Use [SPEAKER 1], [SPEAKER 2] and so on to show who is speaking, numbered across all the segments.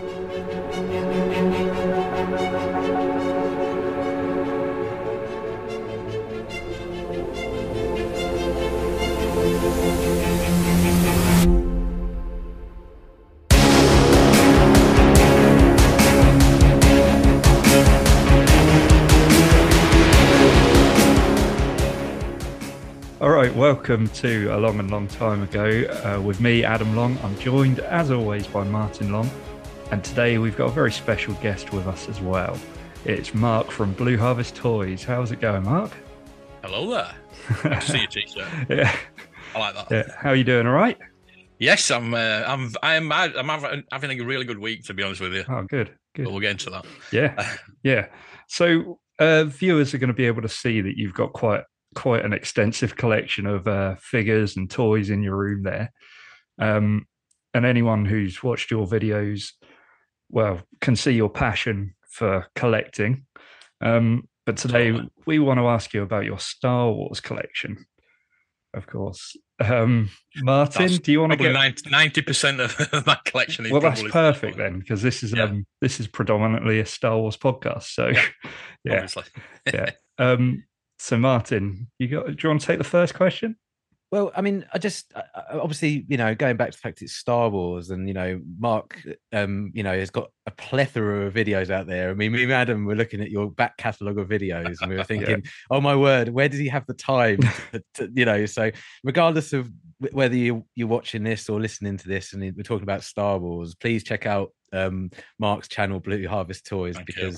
[SPEAKER 1] All right, welcome to A Long and Long Time Ago uh, with me, Adam Long. I'm joined, as always, by Martin Long. And today we've got a very special guest with us as well. It's Mark from Blue Harvest Toys. How's it going, Mark?
[SPEAKER 2] Hello there. Good to see you, t-shirt.
[SPEAKER 1] Yeah,
[SPEAKER 2] I like that.
[SPEAKER 1] yeah. How are you doing? All right?
[SPEAKER 2] Yes, I'm. Uh, I'm. I'm. I'm having, having a really good week, to be honest with you.
[SPEAKER 1] Oh, good, good.
[SPEAKER 2] But we'll get into that.
[SPEAKER 1] Yeah, yeah. So uh, viewers are going to be able to see that you've got quite quite an extensive collection of uh, figures and toys in your room there. Um, and anyone who's watched your videos, well, can see your passion for collecting. Um, but today we want to ask you about your Star Wars collection, of course. Um, Martin,
[SPEAKER 2] That's
[SPEAKER 1] do you want to get?
[SPEAKER 2] ninety percent of my collection is
[SPEAKER 1] Well, that's perfect then, because this is
[SPEAKER 2] Yeah.
[SPEAKER 1] um, this is predominantly a Star Wars podcast. So,
[SPEAKER 2] Yeah.
[SPEAKER 1] yeah. Yeah. Um, so Martin, you got? Do you want to take the first question?
[SPEAKER 3] Well, I mean, I just I- I- obviously, you know, going back to the fact it's Star Wars, and you know, Mark, um, you know, has got a plethora of videos out there. I mean, me and Adam were looking at your back catalogue of videos, and we were thinking, "Oh my word, where does he have the time?" To, to, you know, so regardless of whether you you're watching this or listening to this, and we're talking about Star Wars, please check out um, Mark's channel, Blue Harvest Toys,
[SPEAKER 2] Thank you.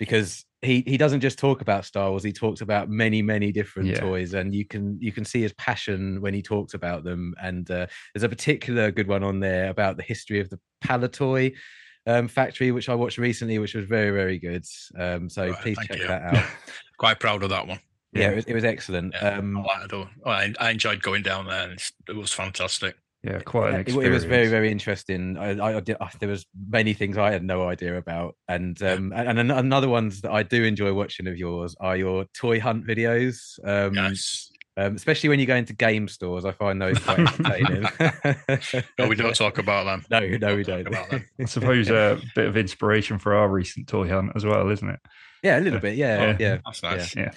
[SPEAKER 3] Because because he he doesn't just talk about Star Wars. He talks about many many different
[SPEAKER 1] Yeah.
[SPEAKER 3] toys, and you can you can see his passion when he talks about them. And uh, there's a particular good one on there about the history of the Palitoy um, factory, which I watched recently, which was very very good. Um, so
[SPEAKER 2] Right,
[SPEAKER 3] please check
[SPEAKER 2] you.
[SPEAKER 3] that out.
[SPEAKER 2] Quite proud of that one.
[SPEAKER 3] yeah,
[SPEAKER 1] Yeah.
[SPEAKER 3] it was, it was excellent.
[SPEAKER 2] Yeah,
[SPEAKER 3] Um,
[SPEAKER 2] I, like it all. I, I enjoyed going down there, and it was fantastic.
[SPEAKER 1] Yeah, quite an
[SPEAKER 3] it,
[SPEAKER 1] experience.
[SPEAKER 3] it was very very interesting I, I, I did, I- there was many things i had no idea about and um and, and an- another ones that i do enjoy watching of yours are your toy hunt videos um,
[SPEAKER 2] Yes.
[SPEAKER 3] um especially when you go into game stores i find those quite entertaining
[SPEAKER 2] No, we don't talk about them.
[SPEAKER 3] no no we
[SPEAKER 2] Talk
[SPEAKER 3] don't
[SPEAKER 2] about them.
[SPEAKER 1] I suppose a bit of inspiration for our recent toy hunt as well, isn't it?
[SPEAKER 3] yeah a little bit yeah
[SPEAKER 1] Yeah.
[SPEAKER 3] yeah
[SPEAKER 2] That's nice.
[SPEAKER 1] Yeah.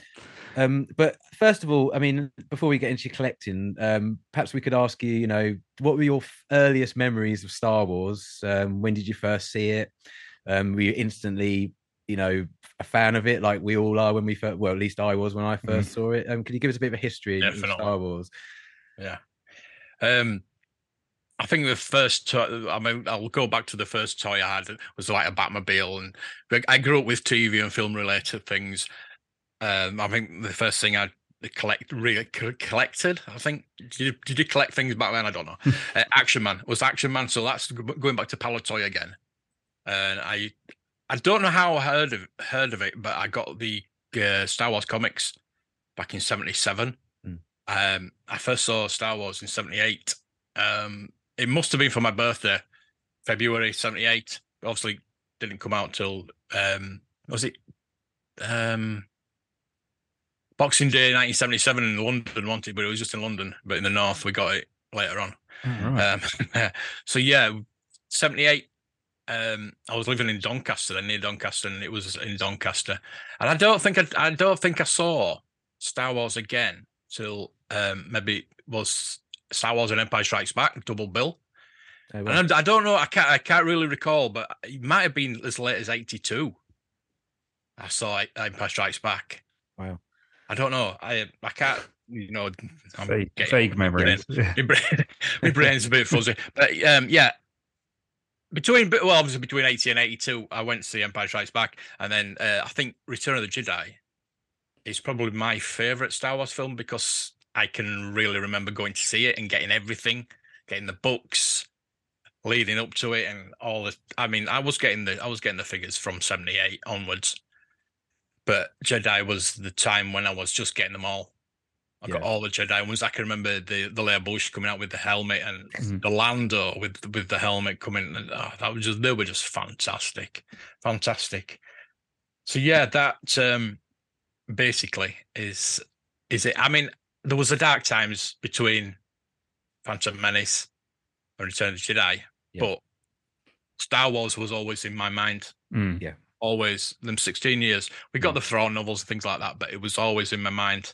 [SPEAKER 3] Um, but first of all, I mean, before we get into your collecting, um, perhaps we could ask you, you know, what were your f- earliest memories of Star Wars? Um, when did you first see it? Um, were you instantly, you know, a fan of it, like we all are when we first? Well, at least I was when I 1st saw it. Um, could you give us a bit of a history of
[SPEAKER 2] Definitely.
[SPEAKER 3] Star Wars?
[SPEAKER 2] Yeah. Um, I think the first toy, I mean, I'll go back to the first toy I had was like a Batmobile. And I grew up with TV and film related things. Um, I think the first thing I collect really collected, I think, did you, did you collect things back then? I don't know. uh, Action Man was Action Man. So that's going back to Palitoy again. And I, I don't know how I heard of heard of it, but I got the uh, Star Wars comics back in '77.
[SPEAKER 3] Mm.
[SPEAKER 2] Um, I first saw Star Wars in '78. Um, it must have been for my birthday, February '78. Obviously, didn't come out till um, was it um, Boxing Day 1977 in London? Wanted, but it was just in London. But in the north, we got it later on.
[SPEAKER 1] All right.
[SPEAKER 2] Um, so yeah, seventy eight. Um, I was living in Doncaster, near Doncaster, and it was in Doncaster. And I don't think I, I don't think I saw Star Wars again till um, maybe it was Star Wars and Empire Strikes Back, double bill.
[SPEAKER 3] Oh, well,
[SPEAKER 2] And I, I don't know, I can't I can't really recall, but it might have been as late as eighty two. I saw Empire Strikes Back.
[SPEAKER 3] Wow.
[SPEAKER 2] I don't know. I I can't. You know, I'm
[SPEAKER 1] vague,
[SPEAKER 2] getting-
[SPEAKER 1] vague
[SPEAKER 2] my brain-
[SPEAKER 1] memories.
[SPEAKER 2] My brain, my brain's a bit fuzzy. But um, yeah, between well, obviously between eighty and eighty-two, I went to see Empire Strikes Back, and then uh, I think Return of the Jedi is probably my favorite Star Wars film because I can really remember going to see it and getting everything, getting the books leading up to it, and all the. I mean, I was getting the I was getting the figures from seventy-eight onwards, but Jedi was the time when I was just getting them all. I got all the Jedi ones. I can remember the the Leia Boushh coming out with the helmet and
[SPEAKER 1] Mhm.
[SPEAKER 2] the Lando with with the helmet coming. And, oh, that was just they were just fantastic, fantastic. So yeah, that um basically is is it. I mean, there was a dark times between Phantom Menace and Return of the Jedi,
[SPEAKER 3] Yeah.
[SPEAKER 2] but Star Wars was always in my mind.
[SPEAKER 1] Mm.
[SPEAKER 2] Always, them 16 years. We got the Thrawn novels and things like that, but it was always in my mind.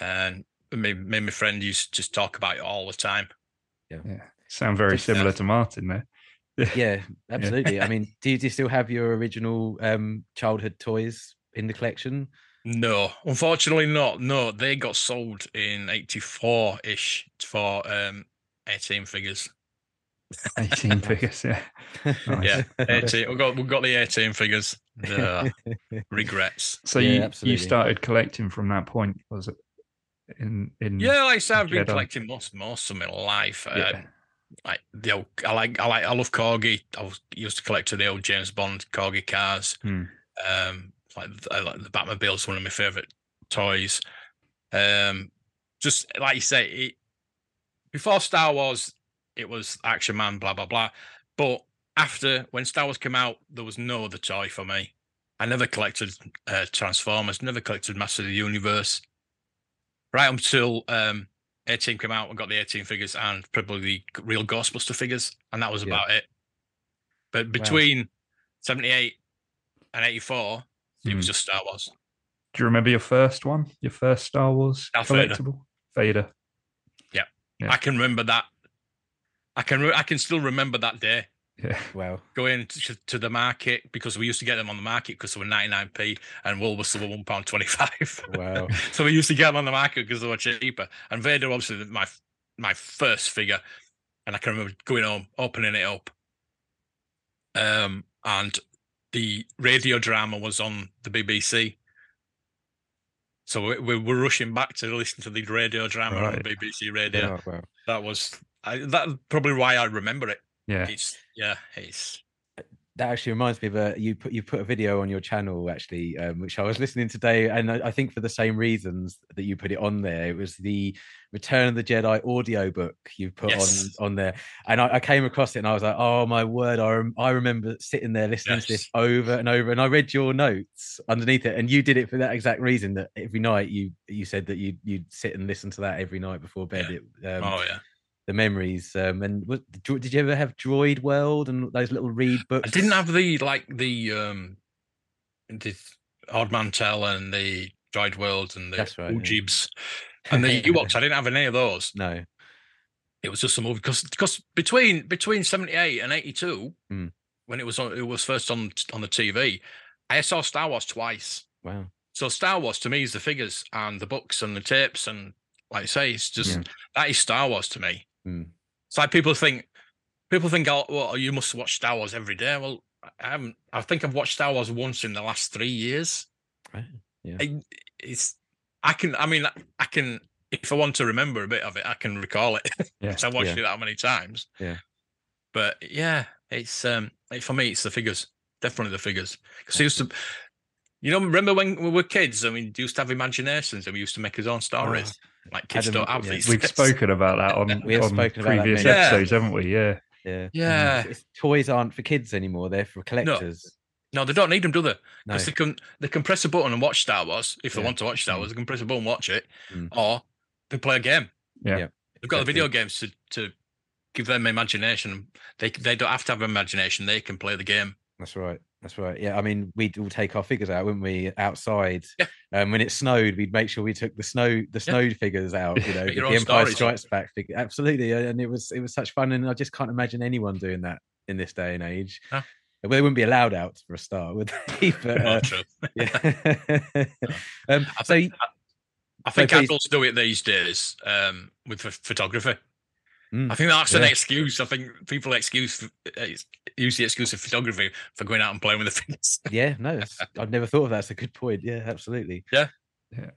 [SPEAKER 2] And me, me and my friend used to just talk about it all the time. Yeah.
[SPEAKER 1] Sound very
[SPEAKER 3] Just,
[SPEAKER 1] similar
[SPEAKER 2] uh,
[SPEAKER 1] to Martin there.
[SPEAKER 3] Yeah, absolutely. I mean, do you, do you still have your original um, childhood toys in the collection?
[SPEAKER 2] No, unfortunately not. No, they got sold in 84 ish for um A-Team figures.
[SPEAKER 1] A-Team figures, yeah. Nice.
[SPEAKER 2] Yeah, A-Team. We've got, we've got the A-Team figures. The regrets.
[SPEAKER 1] So
[SPEAKER 3] Yeah,
[SPEAKER 1] you, you started collecting from that point, was it? In in
[SPEAKER 2] Yeah, like I said, I've been collecting most most of my life. Uh, like the old, I like I like I love corgi. I was used to collect the old James Bond corgi cars.
[SPEAKER 1] Hmm.
[SPEAKER 2] Um, like I like the Batmobile is one of my favorite toys. Um, just like you say, it, before Star Wars, it was Action Man, blah blah blah. But after when Star Wars came out, there was no other toy for me. I never collected uh, Transformers, never collected Master of the Universe. Right until um, A-Team came out, I got the A-Team figures and probably the real Ghostbuster figures, and that was
[SPEAKER 3] Yeah.
[SPEAKER 2] about it. But between 78 and 84, it was
[SPEAKER 1] Hmm.
[SPEAKER 2] just Star Wars.
[SPEAKER 1] Do you remember your first one? Your first Star Wars
[SPEAKER 2] Darth Vader.
[SPEAKER 1] collectible? Vader. Yeah.
[SPEAKER 2] I can remember that. I can re- I can still remember that day
[SPEAKER 1] Yeah.
[SPEAKER 3] Wow.
[SPEAKER 2] going to, to the market because we used to get them on the market because they were 99p and Woolworths were one pound 25.
[SPEAKER 3] Wow.
[SPEAKER 2] so we used to get them on the market because they were cheaper. And Vader, obviously, my my first figure, and I can remember going home, opening it up, um, and the radio drama was on the BBC. So we, we were rushing back to listen to the radio drama on the BBC radio.
[SPEAKER 3] Oh, wow.
[SPEAKER 2] That was I, that probably why I remember it.
[SPEAKER 1] Yeah.
[SPEAKER 2] It's yeah, it's
[SPEAKER 3] That actually reminds me of a you put you put a video on your channel actually, um, which I was listening today, and I, I think for the same reasons that you put it on there, it was the Return of the Jedi audiobook you put
[SPEAKER 2] Yes.
[SPEAKER 3] on on there, and I, I came across it and I was like, oh my word, I rem- I remember sitting there listening to this over and over, and I read your notes underneath it, and you did it for that exact reason that every night you you said that you you'd sit and listen to that every night before bed. It, um,
[SPEAKER 2] oh yeah.
[SPEAKER 3] The memories. Um, and what, did you ever have Droid World and those little read books?
[SPEAKER 2] I didn't have the like the um the Odd Mantel and the Droid World and the
[SPEAKER 3] That's right, yeah.
[SPEAKER 2] And the Ewoks. I didn't have any of those.
[SPEAKER 3] No.
[SPEAKER 2] It was just a movie because because between between seventy eight and eighty two,
[SPEAKER 3] Hmm.
[SPEAKER 2] when it was on it was first on on the TV, I saw Star Wars twice.
[SPEAKER 3] Wow.
[SPEAKER 2] So Star Wars to me is the figures and the books and the tapes and like I say, it's just
[SPEAKER 1] Yeah.
[SPEAKER 2] that is Star Wars to me.
[SPEAKER 3] Hmm.
[SPEAKER 2] It's like people think people think oh well you must watch Star Wars every day. Well, I haven't. I think I've watched Star Wars once in the last three years.
[SPEAKER 3] Right, yeah.
[SPEAKER 2] I- it's I can. I mean, I can. If I want to remember a bit of it, I can recall it.
[SPEAKER 1] Yeah,
[SPEAKER 2] I watched
[SPEAKER 3] yeah.
[SPEAKER 2] it that many times.
[SPEAKER 3] Yeah.
[SPEAKER 2] But yeah, it's um like, for me, it's the figures. Definitely the figures. Because used to, you know, remember when we were kids? I mean, we used to have imaginations and we used to make his own stories. Like kids
[SPEAKER 3] Adam,
[SPEAKER 2] don't have
[SPEAKER 3] yeah.
[SPEAKER 2] these.
[SPEAKER 1] We've
[SPEAKER 2] things.
[SPEAKER 1] spoken about that on,
[SPEAKER 3] We have
[SPEAKER 1] on
[SPEAKER 3] spoken about that
[SPEAKER 1] previous
[SPEAKER 3] many
[SPEAKER 2] times.
[SPEAKER 1] episodes, haven't we? Yeah.
[SPEAKER 3] Yeah.
[SPEAKER 2] Yeah.
[SPEAKER 3] It's- toys aren't for kids anymore. They're for collectors.
[SPEAKER 2] No, they don't need them, do they?
[SPEAKER 3] No.
[SPEAKER 2] Because they can they can press a button and watch Star Wars if they want to watch Star
[SPEAKER 3] Mm.
[SPEAKER 2] Wars. They can press a button, and watch it,
[SPEAKER 3] Mm.
[SPEAKER 2] or they play a game.
[SPEAKER 1] Yeah.
[SPEAKER 3] Yeah.
[SPEAKER 2] They've got the video games to to give them imagination. They they don't have to have imagination. They can play the game.
[SPEAKER 3] That's right. That's right. Yeah. I mean, we'd all take our figures out, wouldn't we? Outside.
[SPEAKER 2] Yeah.
[SPEAKER 3] Um, when it snowed, we'd make sure we took the snow the snow figures out. You know, the Empire
[SPEAKER 2] stories.
[SPEAKER 3] Strikes Back figure. Absolutely. And it was it was such fun, and I just can't imagine anyone doing that in this day and age.
[SPEAKER 2] No.
[SPEAKER 3] Well, they wouldn't be allowed out for a start, would they? but, uh,
[SPEAKER 2] true.
[SPEAKER 3] yeah. um,
[SPEAKER 2] I
[SPEAKER 3] so
[SPEAKER 2] I think
[SPEAKER 3] please-
[SPEAKER 2] adults do it these days um, with ph- photography.
[SPEAKER 3] Mm,
[SPEAKER 2] I think that's an excuse. I think people excuse uh, use the excuse of photography for going out and playing with the things.
[SPEAKER 3] yeah, no, I've never thought of that. It's a good point. Yeah, absolutely.
[SPEAKER 2] Yeah.
[SPEAKER 1] Yeah.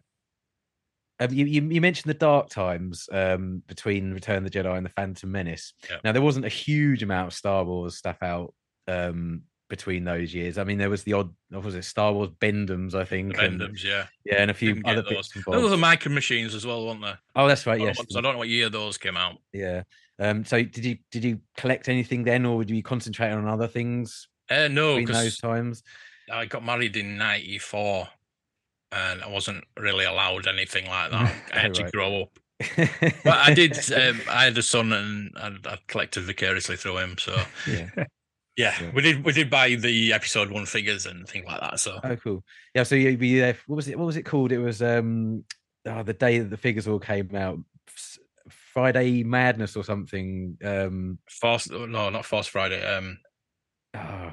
[SPEAKER 3] Um, you, you you mentioned the dark times um, between Return of the Jedi and the Phantom Menace.
[SPEAKER 2] Yeah.
[SPEAKER 3] Now there wasn't a huge amount of Star Wars stuff out um, between those years. I mean, there was the odd, what was it, Star Wars Bendums, I
[SPEAKER 2] The
[SPEAKER 3] think, and,
[SPEAKER 2] yeah.
[SPEAKER 3] yeah, and a few other
[SPEAKER 2] those.
[SPEAKER 3] bits
[SPEAKER 2] Those were micro machines as well, weren't there?
[SPEAKER 3] Oh, that's right.
[SPEAKER 2] I
[SPEAKER 3] Yes,
[SPEAKER 2] I don't know what year those came out.
[SPEAKER 3] yeah. Um, so did you did you collect anything then, or would you concentrate on other things
[SPEAKER 2] Uh, no,
[SPEAKER 3] between those
[SPEAKER 2] because
[SPEAKER 3] times?
[SPEAKER 2] I got married in '94, and I wasn't really allowed anything like that. I had
[SPEAKER 3] Oh,
[SPEAKER 2] to
[SPEAKER 3] right.
[SPEAKER 2] grow up. But I did. Um, I had a son, and I, I collected vicariously through him. So
[SPEAKER 3] yeah.
[SPEAKER 2] Yeah,
[SPEAKER 3] Yeah.
[SPEAKER 2] we did we did buy the episode one figures and things like that. So
[SPEAKER 3] Oh, cool. Yeah, so you be there. What was it? What was it called? It was um, oh, the day that the figures all came out. Friday Madness or something. Um,
[SPEAKER 2] Fast, no, not Fast Friday. Um,
[SPEAKER 3] oh,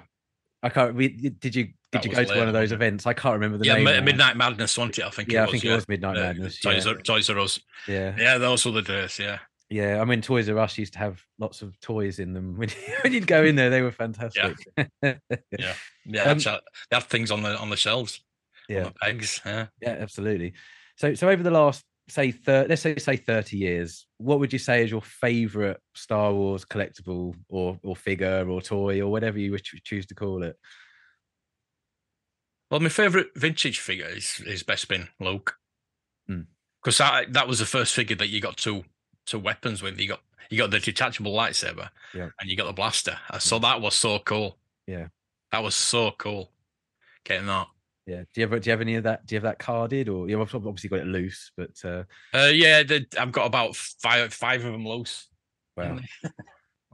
[SPEAKER 3] I can't. We, did you did you go to one of those events? I can't remember the
[SPEAKER 2] yeah,
[SPEAKER 3] name. Now.
[SPEAKER 2] Midnight Madness, wasn't it? I think.
[SPEAKER 3] Yeah,
[SPEAKER 2] it
[SPEAKER 3] I
[SPEAKER 2] was,
[SPEAKER 3] think it was Midnight
[SPEAKER 2] Uh,
[SPEAKER 3] Madness.
[SPEAKER 2] Toys,
[SPEAKER 3] yeah.
[SPEAKER 2] Toys R Us.
[SPEAKER 3] yeah,
[SPEAKER 2] Yeah, those were the days. Yeah,
[SPEAKER 3] yeah. I mean, Toys R Us used to have lots of toys in them. When, you- when you'd go in there, they were fantastic. Yeah,
[SPEAKER 2] yeah.
[SPEAKER 3] Um,
[SPEAKER 2] that's, uh, they had things on the on the shelves,
[SPEAKER 3] yeah,
[SPEAKER 2] the pegs. Yeah.
[SPEAKER 3] absolutely. So, so over the last say thir- let's say say thirty years, what would you say is your favorite Star Wars collectible or or figure or toy or whatever you would choo- choose to call it?
[SPEAKER 2] Well, my favourite vintage figure is is Bespin Luke,
[SPEAKER 3] Hmm.
[SPEAKER 2] because that that was the first figure that you got two two weapons with. You got you got the detachable lightsaber,
[SPEAKER 3] Yeah.
[SPEAKER 2] and you got the blaster. So that was so cool.
[SPEAKER 3] Yeah.
[SPEAKER 2] that was so cool. Getting that.
[SPEAKER 3] Yeah. Do you ever do you have any of that? Do you have that carded or you've obviously got it loose? But uh,
[SPEAKER 2] Uh, yeah, the, I've got about five five of them loose.
[SPEAKER 3] wow.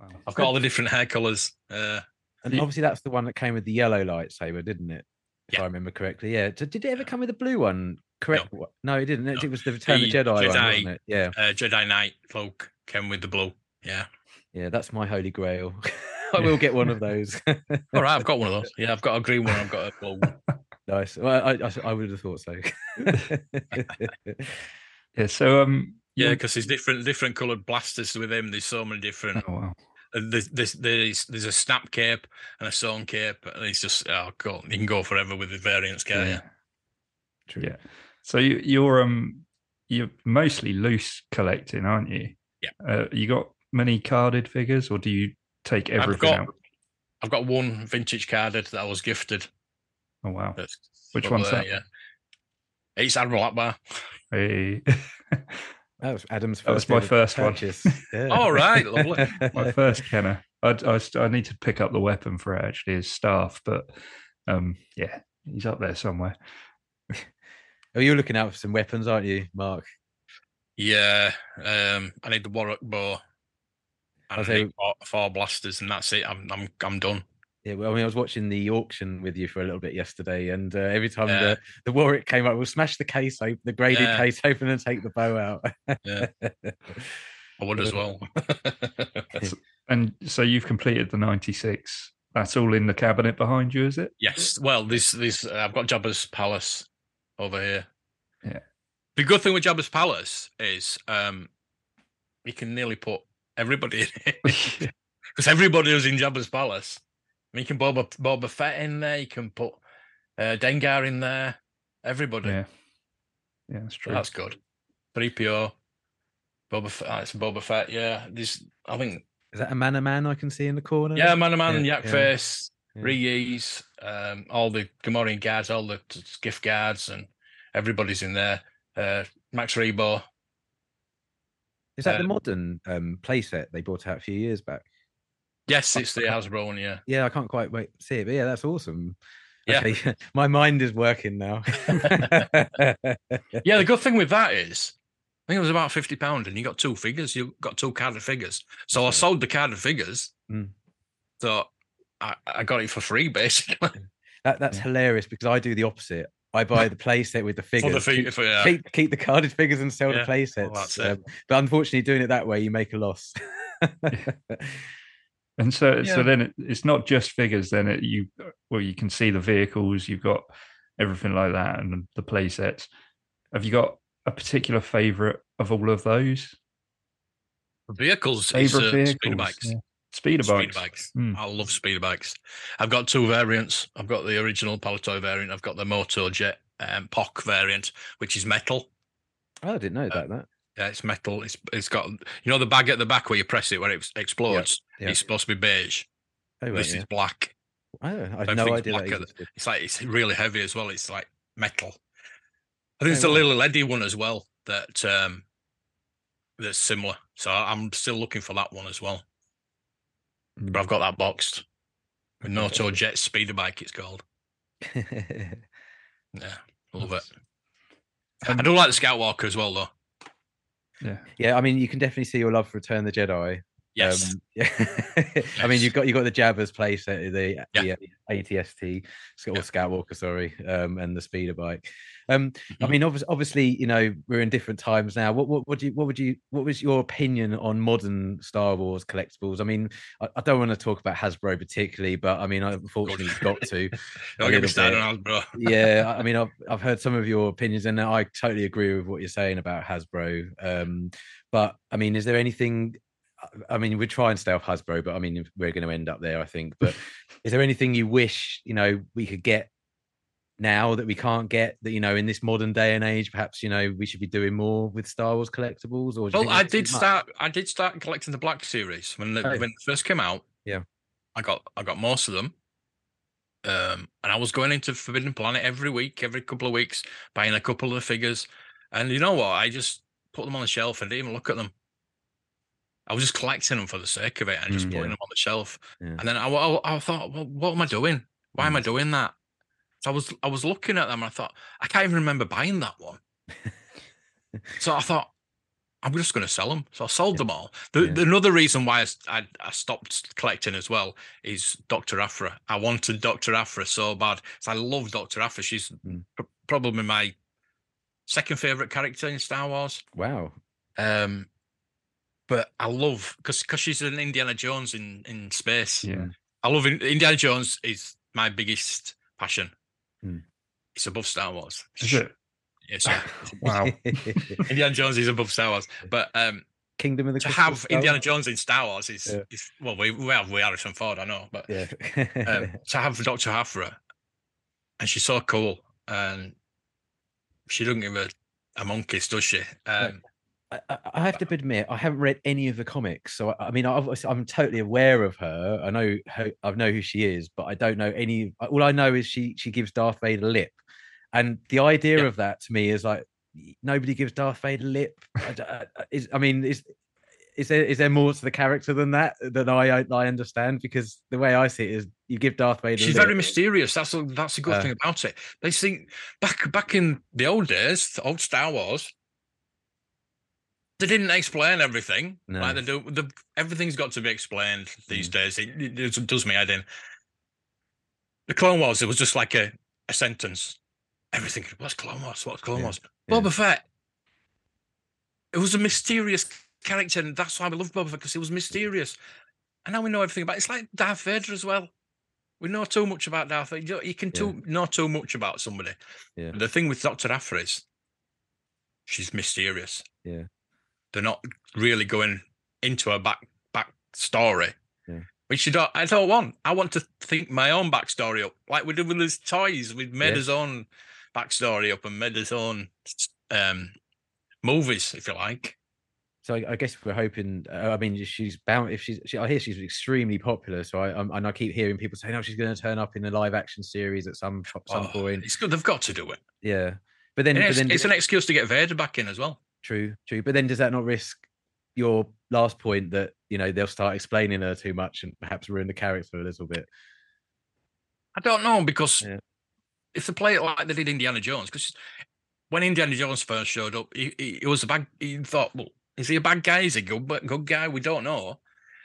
[SPEAKER 1] Wow.
[SPEAKER 2] I've got all the different hair colours. Uh,
[SPEAKER 3] And obviously that's the one that came with the yellow lightsaber, didn't it? If
[SPEAKER 2] Yeah.
[SPEAKER 3] I remember correctly. Yeah. Did, did it ever come with a blue one? Correct. No, no it didn't. It,
[SPEAKER 2] No.
[SPEAKER 3] it was the Return of
[SPEAKER 2] The
[SPEAKER 3] the Jedi, one, wasn't it? Yeah.
[SPEAKER 2] uh, Jedi Knight cloak came with the blue. Yeah.
[SPEAKER 3] Yeah. That's my holy grail. I will get one of those.
[SPEAKER 2] All right, I've got one of those. Yeah, I've got a green one. I've got a blue one.
[SPEAKER 3] nice. Well, I, I, I would have thought so.
[SPEAKER 1] Yeah. So um.
[SPEAKER 2] Yeah, because there's different different coloured blasters with him. There's so many different.
[SPEAKER 1] Oh wow.
[SPEAKER 2] uh, There's, there's there's there's a snap cape and a sewn cape, and it's just oh cool. You can go forever with the variants, can't you?
[SPEAKER 3] True.
[SPEAKER 1] Yeah. So you, you're um you're mostly loose collecting, aren't you?
[SPEAKER 2] Yeah.
[SPEAKER 1] Uh, you got many carded figures, or do you take everything
[SPEAKER 2] got-
[SPEAKER 1] out?
[SPEAKER 2] I've got one vintage carded that I was gifted.
[SPEAKER 1] Oh wow.
[SPEAKER 2] That's
[SPEAKER 1] Which one's
[SPEAKER 2] there,
[SPEAKER 1] that?
[SPEAKER 2] Yeah, it's Admiral Ackbar.
[SPEAKER 1] Hey.
[SPEAKER 3] That was Adam's first.
[SPEAKER 1] That was my
[SPEAKER 3] ever
[SPEAKER 1] first one.
[SPEAKER 3] purchase. Yeah.
[SPEAKER 2] All right, lovely.
[SPEAKER 1] my first Kenner. I, I, st- I need to pick up the weapon for it, actually his staff, but um, yeah, he's up there somewhere.
[SPEAKER 3] Oh, you're looking out for some weapons, aren't you, Mark?
[SPEAKER 2] Yeah, um, I need the Warok bow.
[SPEAKER 3] I'll
[SPEAKER 2] And I
[SPEAKER 3] say-
[SPEAKER 2] need four, four blasters, and that's it. I'm I'm I'm done.
[SPEAKER 3] Yeah, well, I mean, I was watching the auction with you for a little bit yesterday, and uh, every time
[SPEAKER 2] Yeah.
[SPEAKER 3] the, the Warok came up, we'll smash the case open, the graded
[SPEAKER 2] Yeah.
[SPEAKER 3] case open, and take the bow out.
[SPEAKER 2] Yeah, I would as well.
[SPEAKER 1] And so you've completed the 96. That's all in the cabinet behind you, is it?
[SPEAKER 2] yes. Well, this this uh, I've got Jabba's palace over here.
[SPEAKER 1] Yeah.
[SPEAKER 2] The good thing with Jabba's palace is um, you can nearly put everybody in it because everybody was in Jabba's palace. I mean, you can Boba Boba Fett in there. You can put uh, Dengar in there. Everybody.
[SPEAKER 1] yeah. Yeah, that's true.
[SPEAKER 2] that's good. Three PO. Boba Fett. ah, It's Boba Fett. Yeah. This. I think.
[SPEAKER 3] Is that a man a man I can see in the corner?
[SPEAKER 2] Yeah, Man of Man,
[SPEAKER 3] Yeah,
[SPEAKER 2] Yak
[SPEAKER 3] yeah,
[SPEAKER 2] Face,
[SPEAKER 3] yeah.
[SPEAKER 2] Rees, um, all the Gamorrean guards, all the gift guards, and everybody's in there. Uh, Max Rebo.
[SPEAKER 3] Is that the
[SPEAKER 2] um,
[SPEAKER 3] modern um, playset they brought out a few years back?
[SPEAKER 2] Yes, it's the Hasbro one. Yeah.
[SPEAKER 3] Yeah, I can't quite wait to see it, but yeah, that's awesome.
[SPEAKER 2] Yeah.
[SPEAKER 3] Okay, my mind is working now.
[SPEAKER 2] Yeah. The good thing with that is, I think it was about fifty pound, and you got two figures. You got two carded figures. So I sold the carded figures.
[SPEAKER 3] Mm.
[SPEAKER 2] So I, I got it for free, basically.
[SPEAKER 3] That, that's
[SPEAKER 1] Yeah.
[SPEAKER 3] hilarious because I do the opposite. I buy the playset with the
[SPEAKER 2] for
[SPEAKER 3] figures.
[SPEAKER 2] the
[SPEAKER 3] keep-
[SPEAKER 2] for, yeah.
[SPEAKER 3] keep keep the carded figures and sell
[SPEAKER 2] Yeah,
[SPEAKER 3] the play sets.
[SPEAKER 2] that's it.
[SPEAKER 3] um, but unfortunately, doing it that way, you make a loss.
[SPEAKER 1] And so,
[SPEAKER 2] Yeah.
[SPEAKER 1] so then it, it's not just figures. Then it, you, well, you can see the vehicles. You've got everything like that, and the playsets. Have you got a particular favorite of all of those?
[SPEAKER 2] Vehicles, is,
[SPEAKER 1] Favorite
[SPEAKER 2] uh,
[SPEAKER 1] vehicles?
[SPEAKER 2] Speeder bikes.
[SPEAKER 1] Speeder
[SPEAKER 2] Speeder
[SPEAKER 1] bikes.
[SPEAKER 2] bikes.
[SPEAKER 1] Hmm.
[SPEAKER 2] I love speeder bikes. I've got two variants. I've got the original Palitoy variant. I've got the Moto Jet um, POC variant, which is metal.
[SPEAKER 3] oh, I didn't know
[SPEAKER 2] Uh,
[SPEAKER 3] about that.
[SPEAKER 2] Yeah, it's metal. It's it's got you know the bag at the back where you press it where it explodes.
[SPEAKER 3] yeah.
[SPEAKER 2] It's supposed to be beige.
[SPEAKER 3] Oh, right,
[SPEAKER 2] this
[SPEAKER 3] yeah.
[SPEAKER 2] is black.
[SPEAKER 3] oh, I had
[SPEAKER 2] I
[SPEAKER 3] no idea
[SPEAKER 2] black at the- It's like it's really heavy as well. It's like metal. I think
[SPEAKER 3] Oh,
[SPEAKER 2] it's a little LED one as well that um that's similar. So I'm still looking for that one as well. But I've got that boxed. With
[SPEAKER 3] Okay.
[SPEAKER 2] Moto Jet speeder bike, it's called. Yeah, love it. I do like the Scout Walker as well, though.
[SPEAKER 1] Yeah.
[SPEAKER 3] yeah, I mean, you can definitely see your love for Return of the Jedi.
[SPEAKER 2] Yes.
[SPEAKER 3] Um, yeah. I mean, you've got you got the Jabba's place at the,
[SPEAKER 2] Yeah.
[SPEAKER 3] the ATST or
[SPEAKER 2] Yeah.
[SPEAKER 3] Scoutwalker, sorry, um, and the speeder bike. Um, I
[SPEAKER 2] Mhm.
[SPEAKER 3] mean, obviously, obviously, you know, we're in different times now. What, what, what do you, what would you, what was your opinion on modern Star Wars collectibles? I mean, I, I don't want to talk about Hasbro particularly, but I mean, I- unfortunately, you've got to.
[SPEAKER 2] Don't get me started on Hasbro.
[SPEAKER 3] yeah, I- I mean, I've I've heard some of your opinions, and I totally agree with what you're saying about Hasbro. Um, but I mean, is there anything? I mean, we try and stay off Hasbro, but I mean, we're going to end up there, I think. But is there anything you wish you know we could get now that we can't get that you know in this modern day and age? Perhaps you know we should be doing more with Star Wars collectibles. Or
[SPEAKER 2] Well, I did start. I did start collecting the Black Series when the,
[SPEAKER 3] Oh.
[SPEAKER 2] when it first came out.
[SPEAKER 3] Yeah.
[SPEAKER 2] I got I got most of them. Um, and I was going into Forbidden Planet every week, every couple of weeks, buying a couple of the figures. And you know what? I just put them on the shelf and didn't even look at them. I was just collecting them for the sake of it and just
[SPEAKER 3] Mm,
[SPEAKER 2] putting
[SPEAKER 3] yeah.
[SPEAKER 2] them on the shelf.
[SPEAKER 3] Yeah.
[SPEAKER 2] And then I, I, I thought, well, what am I doing? Why am I
[SPEAKER 3] Mm.
[SPEAKER 2] doing that? So I was I was looking at them and I thought, I can't even remember buying that one. so I thought, I'm just going to sell them. So I sold them all. The,
[SPEAKER 3] Yeah.
[SPEAKER 2] the- another reason why I, I stopped collecting as well is Dr. Aphra. I wanted Dr. Aphra so bad. So I love Dr. Aphra. She's
[SPEAKER 3] Mm.
[SPEAKER 2] pr- probably my second favorite character in Star Wars.
[SPEAKER 3] Wow.
[SPEAKER 2] Um, but I love because because she's an Indiana Jones in in space.
[SPEAKER 1] Yeah.
[SPEAKER 2] I love Indiana Jones is my biggest passion.
[SPEAKER 3] Mm.
[SPEAKER 2] It's above Star Wars.
[SPEAKER 1] Is it?
[SPEAKER 2] Yes, yeah.
[SPEAKER 1] Wow.
[SPEAKER 2] Indiana Jones is above Star Wars. But um,
[SPEAKER 3] Kingdom of the
[SPEAKER 2] to
[SPEAKER 3] Crystal
[SPEAKER 2] have
[SPEAKER 3] Skull?
[SPEAKER 2] Indiana Jones in Star Wars is,
[SPEAKER 3] Yeah.
[SPEAKER 2] is well, we we have we Harrison Ford, I know, but
[SPEAKER 3] Yeah.
[SPEAKER 2] um, to have Doctor Aphra, and she's so cool, and she doesn't give a, a monkeys, does she? Um,
[SPEAKER 3] I, I- I have to admit, I haven't read any of the comics, so I, I mean, I've, I'm totally aware of her. I know her, I know who she is, but I don't know any. All I know is she she gives Darth Vader lip, and the idea
[SPEAKER 2] Yeah.
[SPEAKER 3] of that to me is like nobody gives Darth Vader lip. I, I- I- is, I mean, is is there is there more to the character than that that I I, I understand? Because the way I see it is, you give Darth Vader.
[SPEAKER 2] she's
[SPEAKER 3] lip.
[SPEAKER 2] very mysterious. That's a, that's a good
[SPEAKER 3] Uh,
[SPEAKER 2] thing about it. They think back back in the old days, old Star Wars. They didn't explain everything like they do. The, everything's got to be explained these
[SPEAKER 3] Mm.
[SPEAKER 2] days. It, it, it does me head in. The Clone Wars, it was just like a, a sentence. Everything. What's Clone Wars? What's Clone
[SPEAKER 3] Yeah,
[SPEAKER 2] Wars?
[SPEAKER 3] yeah.
[SPEAKER 2] Boba Fett. It was a mysterious character, and that's why we love Boba Fett because he was mysterious. And now we know everything about. It. It's like Darth Vader as well. We know too much about Darth Vader. You, can
[SPEAKER 3] Yeah.
[SPEAKER 2] know too much about somebody.
[SPEAKER 3] Yeah.
[SPEAKER 2] The thing with Doctor Aphra is she's mysterious.
[SPEAKER 3] Yeah.
[SPEAKER 2] They're not really going into a back back story.
[SPEAKER 3] Yeah.
[SPEAKER 2] Which you don't I don't want. I want to think my own backstory up. Like we did with these toys. We've made
[SPEAKER 3] Yeah.
[SPEAKER 2] his own backstory up and made his own um movies, if you like.
[SPEAKER 3] So I, I guess we're hoping. Uh, I mean, she's bound. If she's, she, I hear she's extremely popular. So I, and I keep hearing people saying, "Oh, she's going to turn up in a live action series at some some
[SPEAKER 2] Oh,
[SPEAKER 3] point."
[SPEAKER 2] It's good. They've got to do it.
[SPEAKER 3] Yeah, but then, but
[SPEAKER 2] it's,
[SPEAKER 3] then
[SPEAKER 2] it's an excuse to get Vader back in as well.
[SPEAKER 3] True, true. But then, does that not risk your last point that you know they'll start explaining her too much and perhaps ruin the character a little bit?
[SPEAKER 2] I don't know because
[SPEAKER 3] Yeah.
[SPEAKER 2] if they play it like they did Indiana Jones, because when Indiana Jones first showed up, he, he, he was a bad. He thought, well, is he a bad guy? Is he a good good guy? We don't know,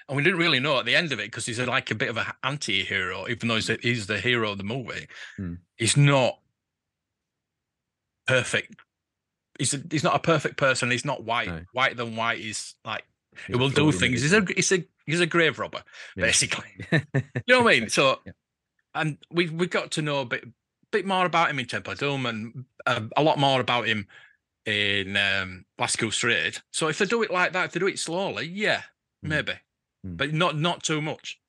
[SPEAKER 2] and we didn't really know at the end of it because he's like a bit of an anti-hero, even though he's the, he's the hero of the movie.
[SPEAKER 3] Hmm.
[SPEAKER 2] He's not perfect. He's a, he's not a perfect person. He's not white.
[SPEAKER 3] No.
[SPEAKER 2] White than white is like he
[SPEAKER 3] He's a
[SPEAKER 2] will do things. He's a he's a he's a grave robber
[SPEAKER 3] Yeah.
[SPEAKER 2] basically. You know what I mean? So,
[SPEAKER 3] Yeah.
[SPEAKER 2] and we we got to know a bit bit more about him in Temple of Doom and um, a lot more about him in um, Last Crusade. So if they do it like that, if they do it slowly, yeah,
[SPEAKER 3] Mm.
[SPEAKER 2] maybe,
[SPEAKER 3] Mm.
[SPEAKER 2] but not not too much.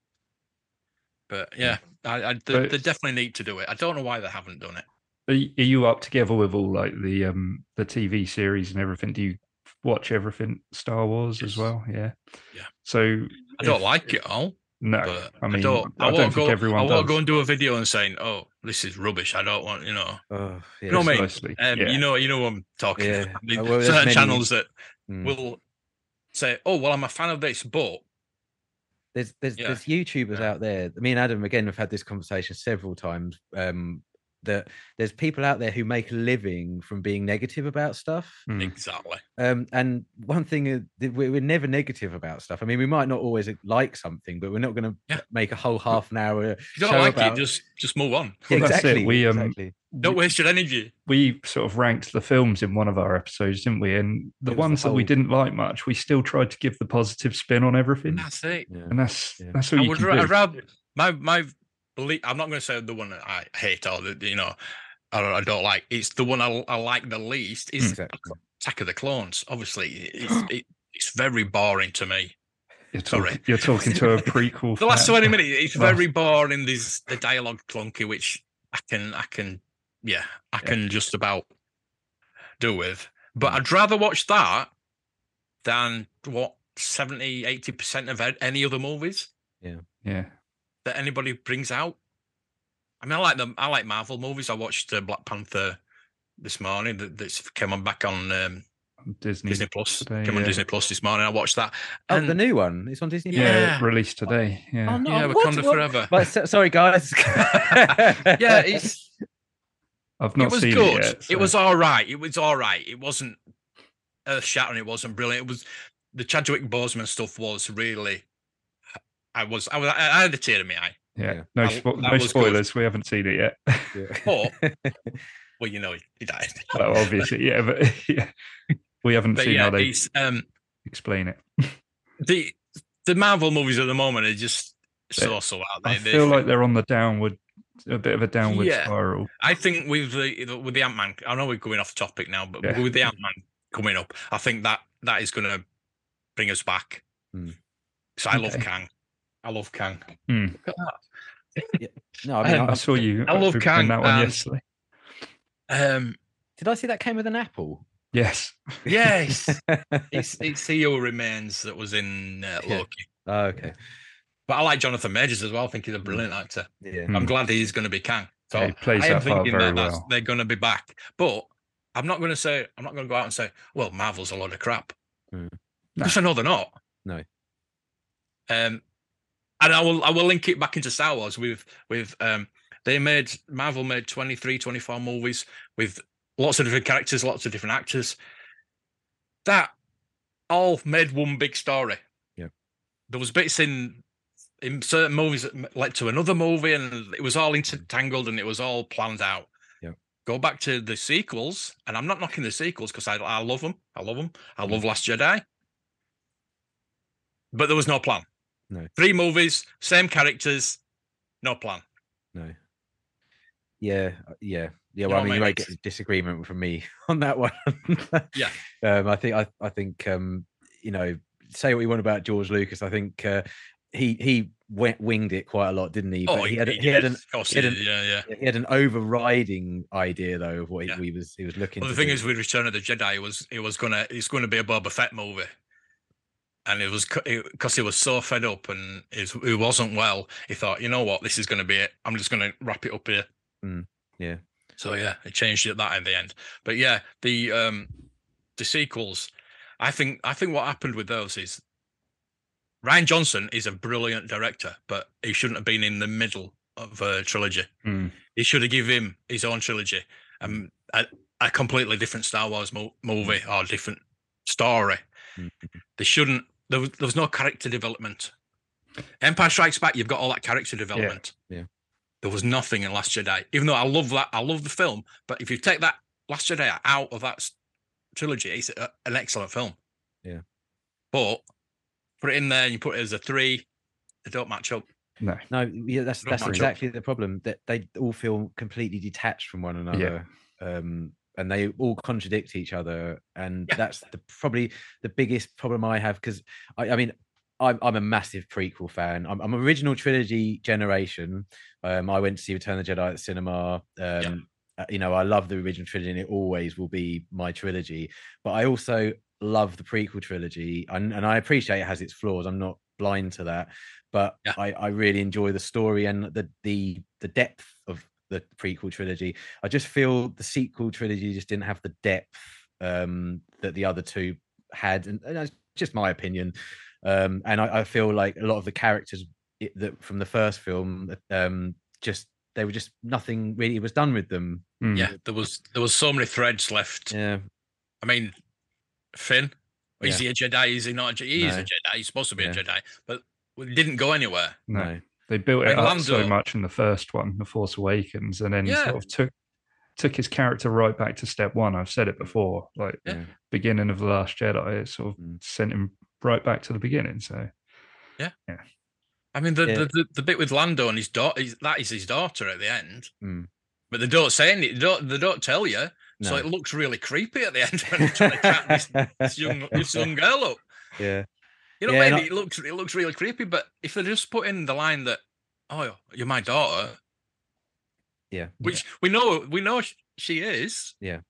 [SPEAKER 2] But yeah, I, I they,
[SPEAKER 1] But-
[SPEAKER 2] they definitely need to do it. I don't know why they haven't done it.
[SPEAKER 1] Are you up together with all like the um the TV series and everything? Do you watch everything Star Wars as well? Yeah.
[SPEAKER 2] Yeah.
[SPEAKER 1] So
[SPEAKER 2] I don't
[SPEAKER 1] if-
[SPEAKER 2] like it all,
[SPEAKER 1] No, I mean,
[SPEAKER 2] I don't. I,
[SPEAKER 1] I don't think
[SPEAKER 2] go.
[SPEAKER 1] everyone
[SPEAKER 2] I won't
[SPEAKER 1] does.
[SPEAKER 2] go and do a video and saying, "Oh, this is rubbish." I don't want, you know.
[SPEAKER 3] Oh, yeah.
[SPEAKER 2] You know what I mean? Um,
[SPEAKER 1] yeah.
[SPEAKER 2] You know, you know what I'm talking.
[SPEAKER 3] Yeah.
[SPEAKER 2] about. The-
[SPEAKER 3] Uh, well,
[SPEAKER 2] certain
[SPEAKER 3] many-
[SPEAKER 2] channels that
[SPEAKER 3] Mm.
[SPEAKER 2] will say, "Oh, well, I'm a fan of this, but
[SPEAKER 3] there's there's
[SPEAKER 2] Yeah.
[SPEAKER 3] there's YouTubers
[SPEAKER 2] Yeah.
[SPEAKER 3] out there. Me and Adam again have had this conversation several times. Um, that there's people out there who make a living from being negative about stuff.
[SPEAKER 1] Mm.
[SPEAKER 2] Exactly.
[SPEAKER 3] Um, and one thing is we- we're never negative about stuff. I mean, we might not always like something, but we're not going to
[SPEAKER 2] Yeah.
[SPEAKER 3] make a whole half an hour.
[SPEAKER 2] If you don't
[SPEAKER 3] show
[SPEAKER 2] like
[SPEAKER 3] about-
[SPEAKER 2] it, just just move on.
[SPEAKER 3] Yeah,
[SPEAKER 1] Well, that's it.
[SPEAKER 3] exactly.
[SPEAKER 1] We, um,
[SPEAKER 3] exactly.
[SPEAKER 2] Don't waste your energy.
[SPEAKER 1] we sort of ranked the films in one of our episodes, didn't we? And the
[SPEAKER 3] It was the
[SPEAKER 1] ones that we didn't like much, we still tried to give the positive spin on everything,
[SPEAKER 2] That's it.
[SPEAKER 3] Yeah.
[SPEAKER 1] and that's
[SPEAKER 3] Yeah.
[SPEAKER 1] that's all
[SPEAKER 2] I
[SPEAKER 1] you
[SPEAKER 2] would
[SPEAKER 1] can
[SPEAKER 2] ra-
[SPEAKER 1] do.
[SPEAKER 2] I'd rather my my belief. I'm not going to say the one that I hate or the you know or I don't like. It's the one I, I like the least. Is
[SPEAKER 3] Exactly.
[SPEAKER 2] Attack of the Clones. Obviously, it's it, it's very boring to me.
[SPEAKER 1] You're,
[SPEAKER 2] sorry.
[SPEAKER 1] talking, you're talking to a prequel.
[SPEAKER 2] The last 20 minutes, it's
[SPEAKER 1] Well-
[SPEAKER 2] very boring. There's the dialogue clunky, which I can I can yeah I
[SPEAKER 1] Yeah.
[SPEAKER 2] can just about do with. But I'd rather watch that than what 70 80 percent of any other movies
[SPEAKER 1] Yeah, Yeah,
[SPEAKER 2] that anybody brings out. I mean, I like them. I like Marvel movies. I watched uh, Black Panther this morning. That that's came on back on um,
[SPEAKER 1] Disney.
[SPEAKER 2] Disney Plus.
[SPEAKER 1] today,
[SPEAKER 2] came on. Disney Plus this morning. I watched that.
[SPEAKER 3] Oh,
[SPEAKER 2] And
[SPEAKER 3] the new one. It's on Disney.
[SPEAKER 1] Yeah,
[SPEAKER 2] Yeah.
[SPEAKER 1] released today. Yeah,
[SPEAKER 3] Oh, no.
[SPEAKER 2] yeah, Wakanda
[SPEAKER 3] what-
[SPEAKER 2] Forever.
[SPEAKER 3] But sorry, guys.
[SPEAKER 2] yeah, it's
[SPEAKER 1] I've not
[SPEAKER 2] it was
[SPEAKER 1] seen
[SPEAKER 2] good.
[SPEAKER 1] it yet.
[SPEAKER 2] It was all right. It was all right. It wasn't earth shattering. It wasn't brilliant. It was the Chadwick Boseman stuff was really. I was I was I had a tear in my eye.
[SPEAKER 1] yeah.
[SPEAKER 3] yeah.
[SPEAKER 1] No,
[SPEAKER 2] That-
[SPEAKER 1] spo- no
[SPEAKER 2] was good.
[SPEAKER 1] spoilers. We haven't seen it yet.
[SPEAKER 3] Yeah.
[SPEAKER 2] But well, you know, he, he died.
[SPEAKER 1] well, obviously, yeah, but yeah, we haven't
[SPEAKER 2] But
[SPEAKER 1] seen
[SPEAKER 2] yeah,
[SPEAKER 1] how they
[SPEAKER 2] um
[SPEAKER 1] explain it.
[SPEAKER 2] the the Marvel movies at the moment are just so so out
[SPEAKER 1] I
[SPEAKER 2] there. They-
[SPEAKER 1] feel like they're on the downward, a bit of a downward
[SPEAKER 2] Yeah.
[SPEAKER 1] spiral.
[SPEAKER 2] I think with the with the Ant Man, I know we're going off topic now, but
[SPEAKER 1] Yeah.
[SPEAKER 2] with the Ant Man coming up, I think that that is going to bring us back.
[SPEAKER 3] Hmm.
[SPEAKER 2] So I love
[SPEAKER 1] Okay.
[SPEAKER 2] Kang. I love Kang.
[SPEAKER 1] Hmm.
[SPEAKER 2] Look at that.
[SPEAKER 3] No, I mean,
[SPEAKER 2] Um,
[SPEAKER 1] I
[SPEAKER 3] I,
[SPEAKER 1] saw you.
[SPEAKER 2] I love Kang
[SPEAKER 1] that one
[SPEAKER 2] and-
[SPEAKER 1] yesterday.
[SPEAKER 2] Um,
[SPEAKER 3] did I see that came with an apple?
[SPEAKER 1] Yes.
[SPEAKER 2] yes, it's it's he remains that was in uh,
[SPEAKER 3] Yeah.
[SPEAKER 2] Loki.
[SPEAKER 3] Oh, okay.
[SPEAKER 2] But I like Jonathan Majors as well. I think he's a brilliant actor.
[SPEAKER 3] Yeah.
[SPEAKER 1] Hmm.
[SPEAKER 2] I'm glad he's going to be Kang. So
[SPEAKER 1] Yeah, he plays
[SPEAKER 2] I am
[SPEAKER 1] that part
[SPEAKER 2] thinking
[SPEAKER 1] very
[SPEAKER 2] that that's,
[SPEAKER 1] well.
[SPEAKER 2] they're going to be back. But I'm not going to say I'm not going to go out and say, well, Marvel's a load of crap.
[SPEAKER 3] Hmm.
[SPEAKER 2] Because I know they're not.
[SPEAKER 3] No.
[SPEAKER 2] Um, and I will I will link it back into Star Wars with with um they made Marvel made 23, 24 movies with lots of different characters, lots of different actors. That all made one big story.
[SPEAKER 3] Yeah.
[SPEAKER 2] There was bits in in certain movies that led to another movie, and it was all intertangled and it was all planned out.
[SPEAKER 3] Yeah.
[SPEAKER 2] Go back to the sequels, and I'm not knocking the sequels because I I love them. I love them. I
[SPEAKER 3] Mm.
[SPEAKER 2] love Last Jedi, but there was no plan.
[SPEAKER 3] No.
[SPEAKER 2] Three movies, same characters, no plan.
[SPEAKER 3] No. Yeah, uh, yeah, yeah. Well, I
[SPEAKER 2] I
[SPEAKER 3] mean, you might get a disagreement from me on that one.
[SPEAKER 2] Yeah.
[SPEAKER 3] um, I think I, I think um, you know, say what you want about George Lucas. I think uh, he he went winged it quite a lot, didn't he?
[SPEAKER 2] Oh,
[SPEAKER 3] But he
[SPEAKER 2] he,
[SPEAKER 3] had
[SPEAKER 2] he
[SPEAKER 3] he had an he had
[SPEAKER 2] did, yeah, yeah.
[SPEAKER 3] he had an overriding idea though of what he,
[SPEAKER 2] Yeah.
[SPEAKER 3] he was he was looking.
[SPEAKER 2] Well, the thing
[SPEAKER 3] do.
[SPEAKER 2] is, with Return of the Jedi, it was it was gonna it's going to be a Boba Fett movie, and it was because he was so fed up and it wasn't well. He thought, you know what, this is going to be it. I'm just going to wrap it up here.
[SPEAKER 3] Mm, yeah.
[SPEAKER 2] So yeah, it changed it that in the end. But yeah, the um the sequels, I think I think what happened with those is Rian Johnson is a brilliant director, but he shouldn't have been in the middle of a trilogy.
[SPEAKER 1] Hmm.
[SPEAKER 2] He should have given him his own trilogy, um, a, a completely different Star Wars mo- movie or different story.
[SPEAKER 3] Mm.
[SPEAKER 2] They shouldn't. There was, there was no character development. Empire Strikes Back, you've got all that character development.
[SPEAKER 3] yeah.
[SPEAKER 2] There was nothing in Last Jedi. Even though I love that, I love the film. But if you take that Last Jedi out of that trilogy, it's a, an excellent film.
[SPEAKER 3] Yeah.
[SPEAKER 2] But put it in there and you put it as a three, they don't match up.
[SPEAKER 1] No.
[SPEAKER 3] No, yeah, that's that's
[SPEAKER 2] much up.
[SPEAKER 3] exactly the problem. That they all feel completely detached from one another. Um, and they all contradict each other. And
[SPEAKER 2] Yeah.
[SPEAKER 3] that's the probably the biggest problem I have because I, I mean I'm I'm a massive prequel fan. I'm, I'm original trilogy generation. Um, I went to see Return of the Jedi at the cinema. Um, uh, you know, I love the original trilogy, and it always will be my trilogy. But I also love the prequel trilogy, and, and I appreciate it has its flaws. I'm not blind to that, but
[SPEAKER 2] Yeah.
[SPEAKER 3] I, I really enjoy the story and the the the depth of the prequel trilogy. I just feel the sequel trilogy just didn't have the depth um, that the other two had, and, and that's just my opinion. Um, and I, I feel like a lot of the characters that from the first film um, just they were just nothing really was done with them.
[SPEAKER 1] Mm.
[SPEAKER 2] Yeah, there was there was so many threads left.
[SPEAKER 3] Yeah,
[SPEAKER 2] I mean, Finn, is he a Jedi? Is he not? A Jedi? He is a Jedi. He's supposed to be
[SPEAKER 3] Yeah.
[SPEAKER 2] a Jedi, but it didn't go anywhere.
[SPEAKER 1] No.
[SPEAKER 3] No,
[SPEAKER 1] They built it
[SPEAKER 2] And
[SPEAKER 1] up so much in the first one, The Force Awakens, and then
[SPEAKER 2] Yeah.
[SPEAKER 1] sort of took took his character right back to step one. I've said it before, like
[SPEAKER 2] Yeah.
[SPEAKER 3] Yeah.
[SPEAKER 1] beginning of the Last Jedi, it sort of
[SPEAKER 3] Mm.
[SPEAKER 1] sent him right back to the beginning. So yeah, yeah.
[SPEAKER 2] I mean, the
[SPEAKER 3] Yeah.
[SPEAKER 2] the, the, the bit with Lando and his daughter, that is his daughter at the end.
[SPEAKER 3] Mm.
[SPEAKER 2] But they don't say anything. They don't, they don't tell you. So it looks really creepy at the end when they're trying to track this, this young this young girl up.
[SPEAKER 3] yeah,
[SPEAKER 2] You know
[SPEAKER 3] Yeah,
[SPEAKER 2] what I
[SPEAKER 3] and
[SPEAKER 2] mean? It looks it looks really creepy. But if they just put in the line that, "Oh, you're my daughter,"
[SPEAKER 3] yeah.
[SPEAKER 2] which we know we know she is. Yeah.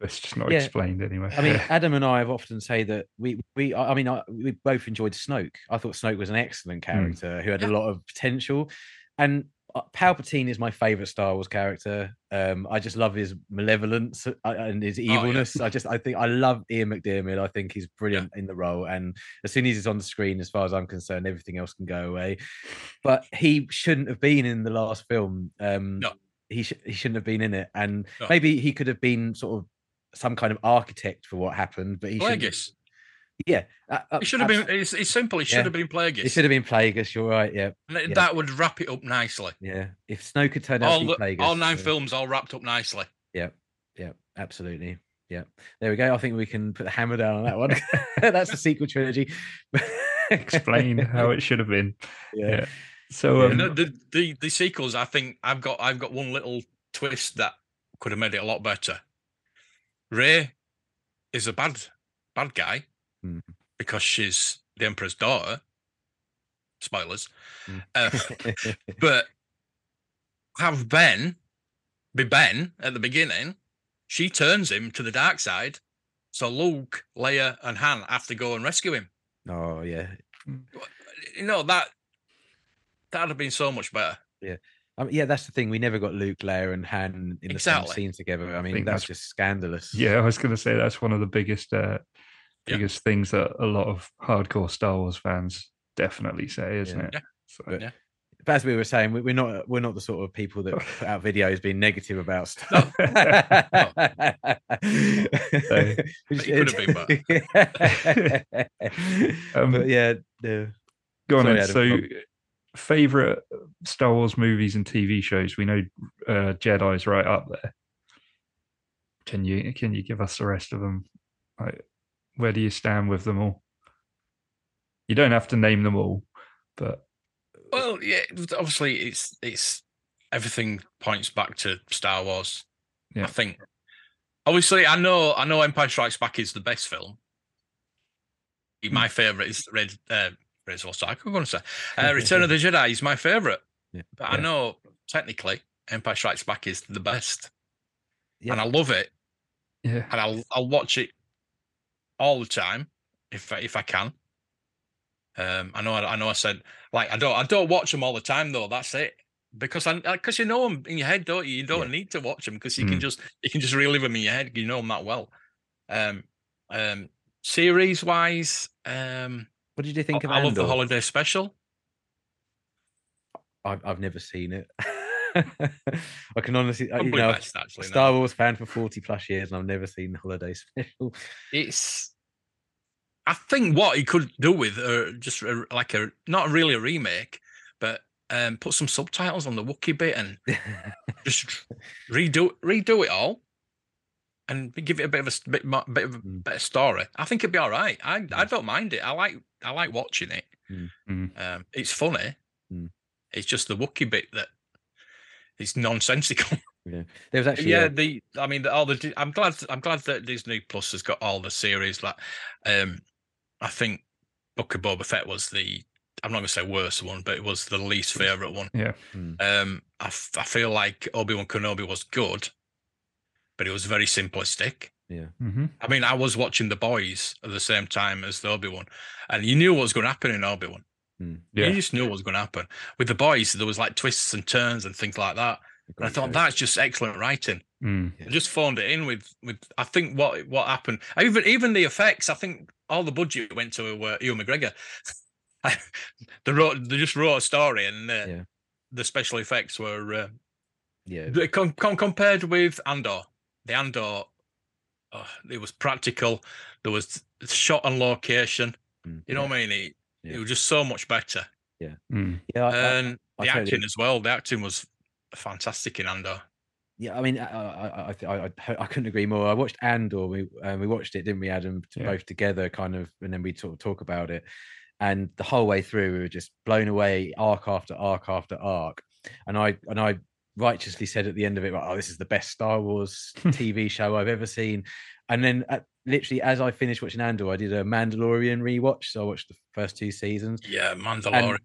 [SPEAKER 1] It's just not
[SPEAKER 3] Yeah.
[SPEAKER 1] explained anyway.
[SPEAKER 3] I mean, Adam and I have often say that we we I I mean I, we both enjoyed Snoke. I thought Snoke was an excellent hmm. character who had a lot of potential, and Palpatine is my favorite Star Wars character. Um, I just love his malevolence uh, and his
[SPEAKER 2] yeah.
[SPEAKER 3] evilness. I just I think I love Ian McDiarmid. I think he's brilliant in the role, and as soon as he's on the screen, as far as I'm concerned, everything else can go away. But he shouldn't have been in the last film. Um,
[SPEAKER 2] No.
[SPEAKER 3] he sh- he shouldn't have been in it, and
[SPEAKER 2] No.
[SPEAKER 3] maybe he could have been sort of some kind of architect for what happened, but he should. Yeah, uh, uh,
[SPEAKER 2] It should have been. It's, it's simple. It should
[SPEAKER 3] Yeah.
[SPEAKER 2] have been Plagueis.
[SPEAKER 3] It should have been Plagueis. You're right. Yeah,
[SPEAKER 2] And
[SPEAKER 3] yeah.
[SPEAKER 2] That would wrap it up nicely.
[SPEAKER 3] yeah. If Snoke could turn out
[SPEAKER 2] All
[SPEAKER 3] to be
[SPEAKER 2] the,
[SPEAKER 3] Plagueis,
[SPEAKER 2] all nine
[SPEAKER 3] uh,
[SPEAKER 2] films all wrapped up nicely.
[SPEAKER 3] Yeah, Yeah. absolutely. Yeah, there we go. I think we can put the hammer down on that one. That's the sequel trilogy.
[SPEAKER 1] explain how it should have been.
[SPEAKER 3] Yeah.
[SPEAKER 1] Yeah. So
[SPEAKER 3] Yeah.
[SPEAKER 1] um,
[SPEAKER 2] And the, the the the sequels, I think I've got I've got one little twist that could have made it a lot better. Rey is a bad bad guy
[SPEAKER 3] Hmm.
[SPEAKER 2] because she's the emperor's daughter. Spoilers,
[SPEAKER 3] Hmm.
[SPEAKER 2] uh, but have Ben be Ben at the beginning. She turns him to the dark side, so Luke, Leia, and Han have to go and rescue him.
[SPEAKER 3] oh yeah.
[SPEAKER 2] You know that that'd have been so much better.
[SPEAKER 3] I mean, yeah, that's the thing. We never got Luke, Leia, and Han in the
[SPEAKER 2] Exactly.
[SPEAKER 3] same scene together. I mean,
[SPEAKER 1] think
[SPEAKER 3] that's,
[SPEAKER 1] that's-
[SPEAKER 3] just scandalous.
[SPEAKER 1] yeah, I was going to say that's one of the biggest uh,
[SPEAKER 2] Yeah.
[SPEAKER 1] biggest things that a lot of hardcore Star Wars fans definitely say, isn't
[SPEAKER 3] Yeah.
[SPEAKER 1] it?
[SPEAKER 2] Yeah.
[SPEAKER 1] So,
[SPEAKER 3] But-
[SPEAKER 2] Yeah.
[SPEAKER 3] But as we were saying, we- we're not we're not the sort of people that put out videos being negative about stuff.
[SPEAKER 2] No.
[SPEAKER 3] Which-
[SPEAKER 2] It could have
[SPEAKER 1] Um,
[SPEAKER 3] but yeah, the,
[SPEAKER 1] Go on.
[SPEAKER 3] Sorry. Adam,
[SPEAKER 1] So,
[SPEAKER 3] go on.
[SPEAKER 1] favorite Star Wars movies and TV shows? We know uh, Jedi's right up there. Can you can you give us the rest of them? Like, where do you stand with them all? You don't have to name them all, but
[SPEAKER 2] Well, yeah, obviously it's it's everything points back to Star Wars.
[SPEAKER 1] Yeah.
[SPEAKER 2] I think. Obviously, I know I know Empire Strikes Back is the best film. My favorite is Red uh Red Ark, I'm gonna say. Uh, Return of the Jedi is my favorite.
[SPEAKER 3] Yeah.
[SPEAKER 2] But I know technically Empire Strikes Back is the best.
[SPEAKER 3] Yeah.
[SPEAKER 2] And I love it.
[SPEAKER 1] yeah,
[SPEAKER 2] And I'll I'll watch it all the time if I- if I can. Um, I know I know I said like I don't I don't watch them all the time though. That's it because I because you know them in your head, don't you? You don't
[SPEAKER 3] Yeah.
[SPEAKER 2] need to watch them because you can
[SPEAKER 1] Mm.
[SPEAKER 2] just you can just relive them in your head. You know them that well. Um, um, series wise, um,
[SPEAKER 3] what did you think of
[SPEAKER 2] I love the holiday special.
[SPEAKER 3] I've, I've never seen it. I can honestly, uh, you know,
[SPEAKER 2] best actually.
[SPEAKER 3] Star Wars fan for 40 plus years and I've never seen the holiday special.
[SPEAKER 2] it's I think what he could do with uh, just a, like a not really a remake, but um, put some subtitles on the Wookiee bit and just redo redo it all and give it a bit of a bit, bit of a
[SPEAKER 3] Mm.
[SPEAKER 2] better story. I think it'd be all right. I I
[SPEAKER 3] Mm.
[SPEAKER 2] don't mind it. I like I like watching it.
[SPEAKER 3] Mm.
[SPEAKER 2] Um, it's funny.
[SPEAKER 3] Mm.
[SPEAKER 2] It's just the Wookiee bit that is nonsensical.
[SPEAKER 3] there was actually,
[SPEAKER 2] yeah,
[SPEAKER 3] a-
[SPEAKER 2] the I mean, all the I'm glad I'm glad that Disney Plus has got all the series. Like, um, I think Book of Boba Fett was the I'm not gonna say worst one, but it was the least favorite one.
[SPEAKER 1] yeah,
[SPEAKER 3] Mm.
[SPEAKER 2] Um, I, f- I feel like Obi Wan Kenobi was good, but it was very simplistic. Yeah.
[SPEAKER 1] hmm
[SPEAKER 2] I mean, I was watching The Boys at the same time as the Obi Wan, and you knew what was going to happen in Obi Wan.
[SPEAKER 3] Mm.
[SPEAKER 1] yeah.
[SPEAKER 2] You just knew what was going to happen. With The Boys, there was like twists and turns and things like that. And I thought that's just excellent writing.
[SPEAKER 1] Mm.
[SPEAKER 2] I just phoned it in with with I think what what happened. Even even the effects. I think all the budget went to uh, Ewan McGregor. they wrote they just wrote a story and uh,
[SPEAKER 3] Yeah.
[SPEAKER 2] the special effects were uh,
[SPEAKER 3] Yeah.
[SPEAKER 2] com- com- compared with Andor. The Andor, oh, it was practical. There was shot on location.
[SPEAKER 3] Mm,
[SPEAKER 2] You know
[SPEAKER 3] yeah.
[SPEAKER 2] what I mean? It,
[SPEAKER 3] Yeah.
[SPEAKER 2] it was just so much better.
[SPEAKER 1] Mm.
[SPEAKER 3] Yeah, I- I-
[SPEAKER 2] and
[SPEAKER 3] I
[SPEAKER 2] the
[SPEAKER 3] totally-
[SPEAKER 2] acting as well. The acting was fantastic in Andor.
[SPEAKER 3] Yeah, I mean, I I, I, I, I, I couldn't agree more. I watched Andor. We um, we watched it, didn't we, Adam? t-
[SPEAKER 1] Yeah.
[SPEAKER 3] Both together, kind of, and then we sort of talk about it. And the whole way through, we were just blown away, arc after arc after arc. And I and I righteously said at the end of it, "Oh, this is the best Star Wars TV show I've ever seen." And then, at, literally, as I finished watching Andor, I did a Mandalorian rewatch. So I watched the first two seasons.
[SPEAKER 2] Yeah, Mandalorian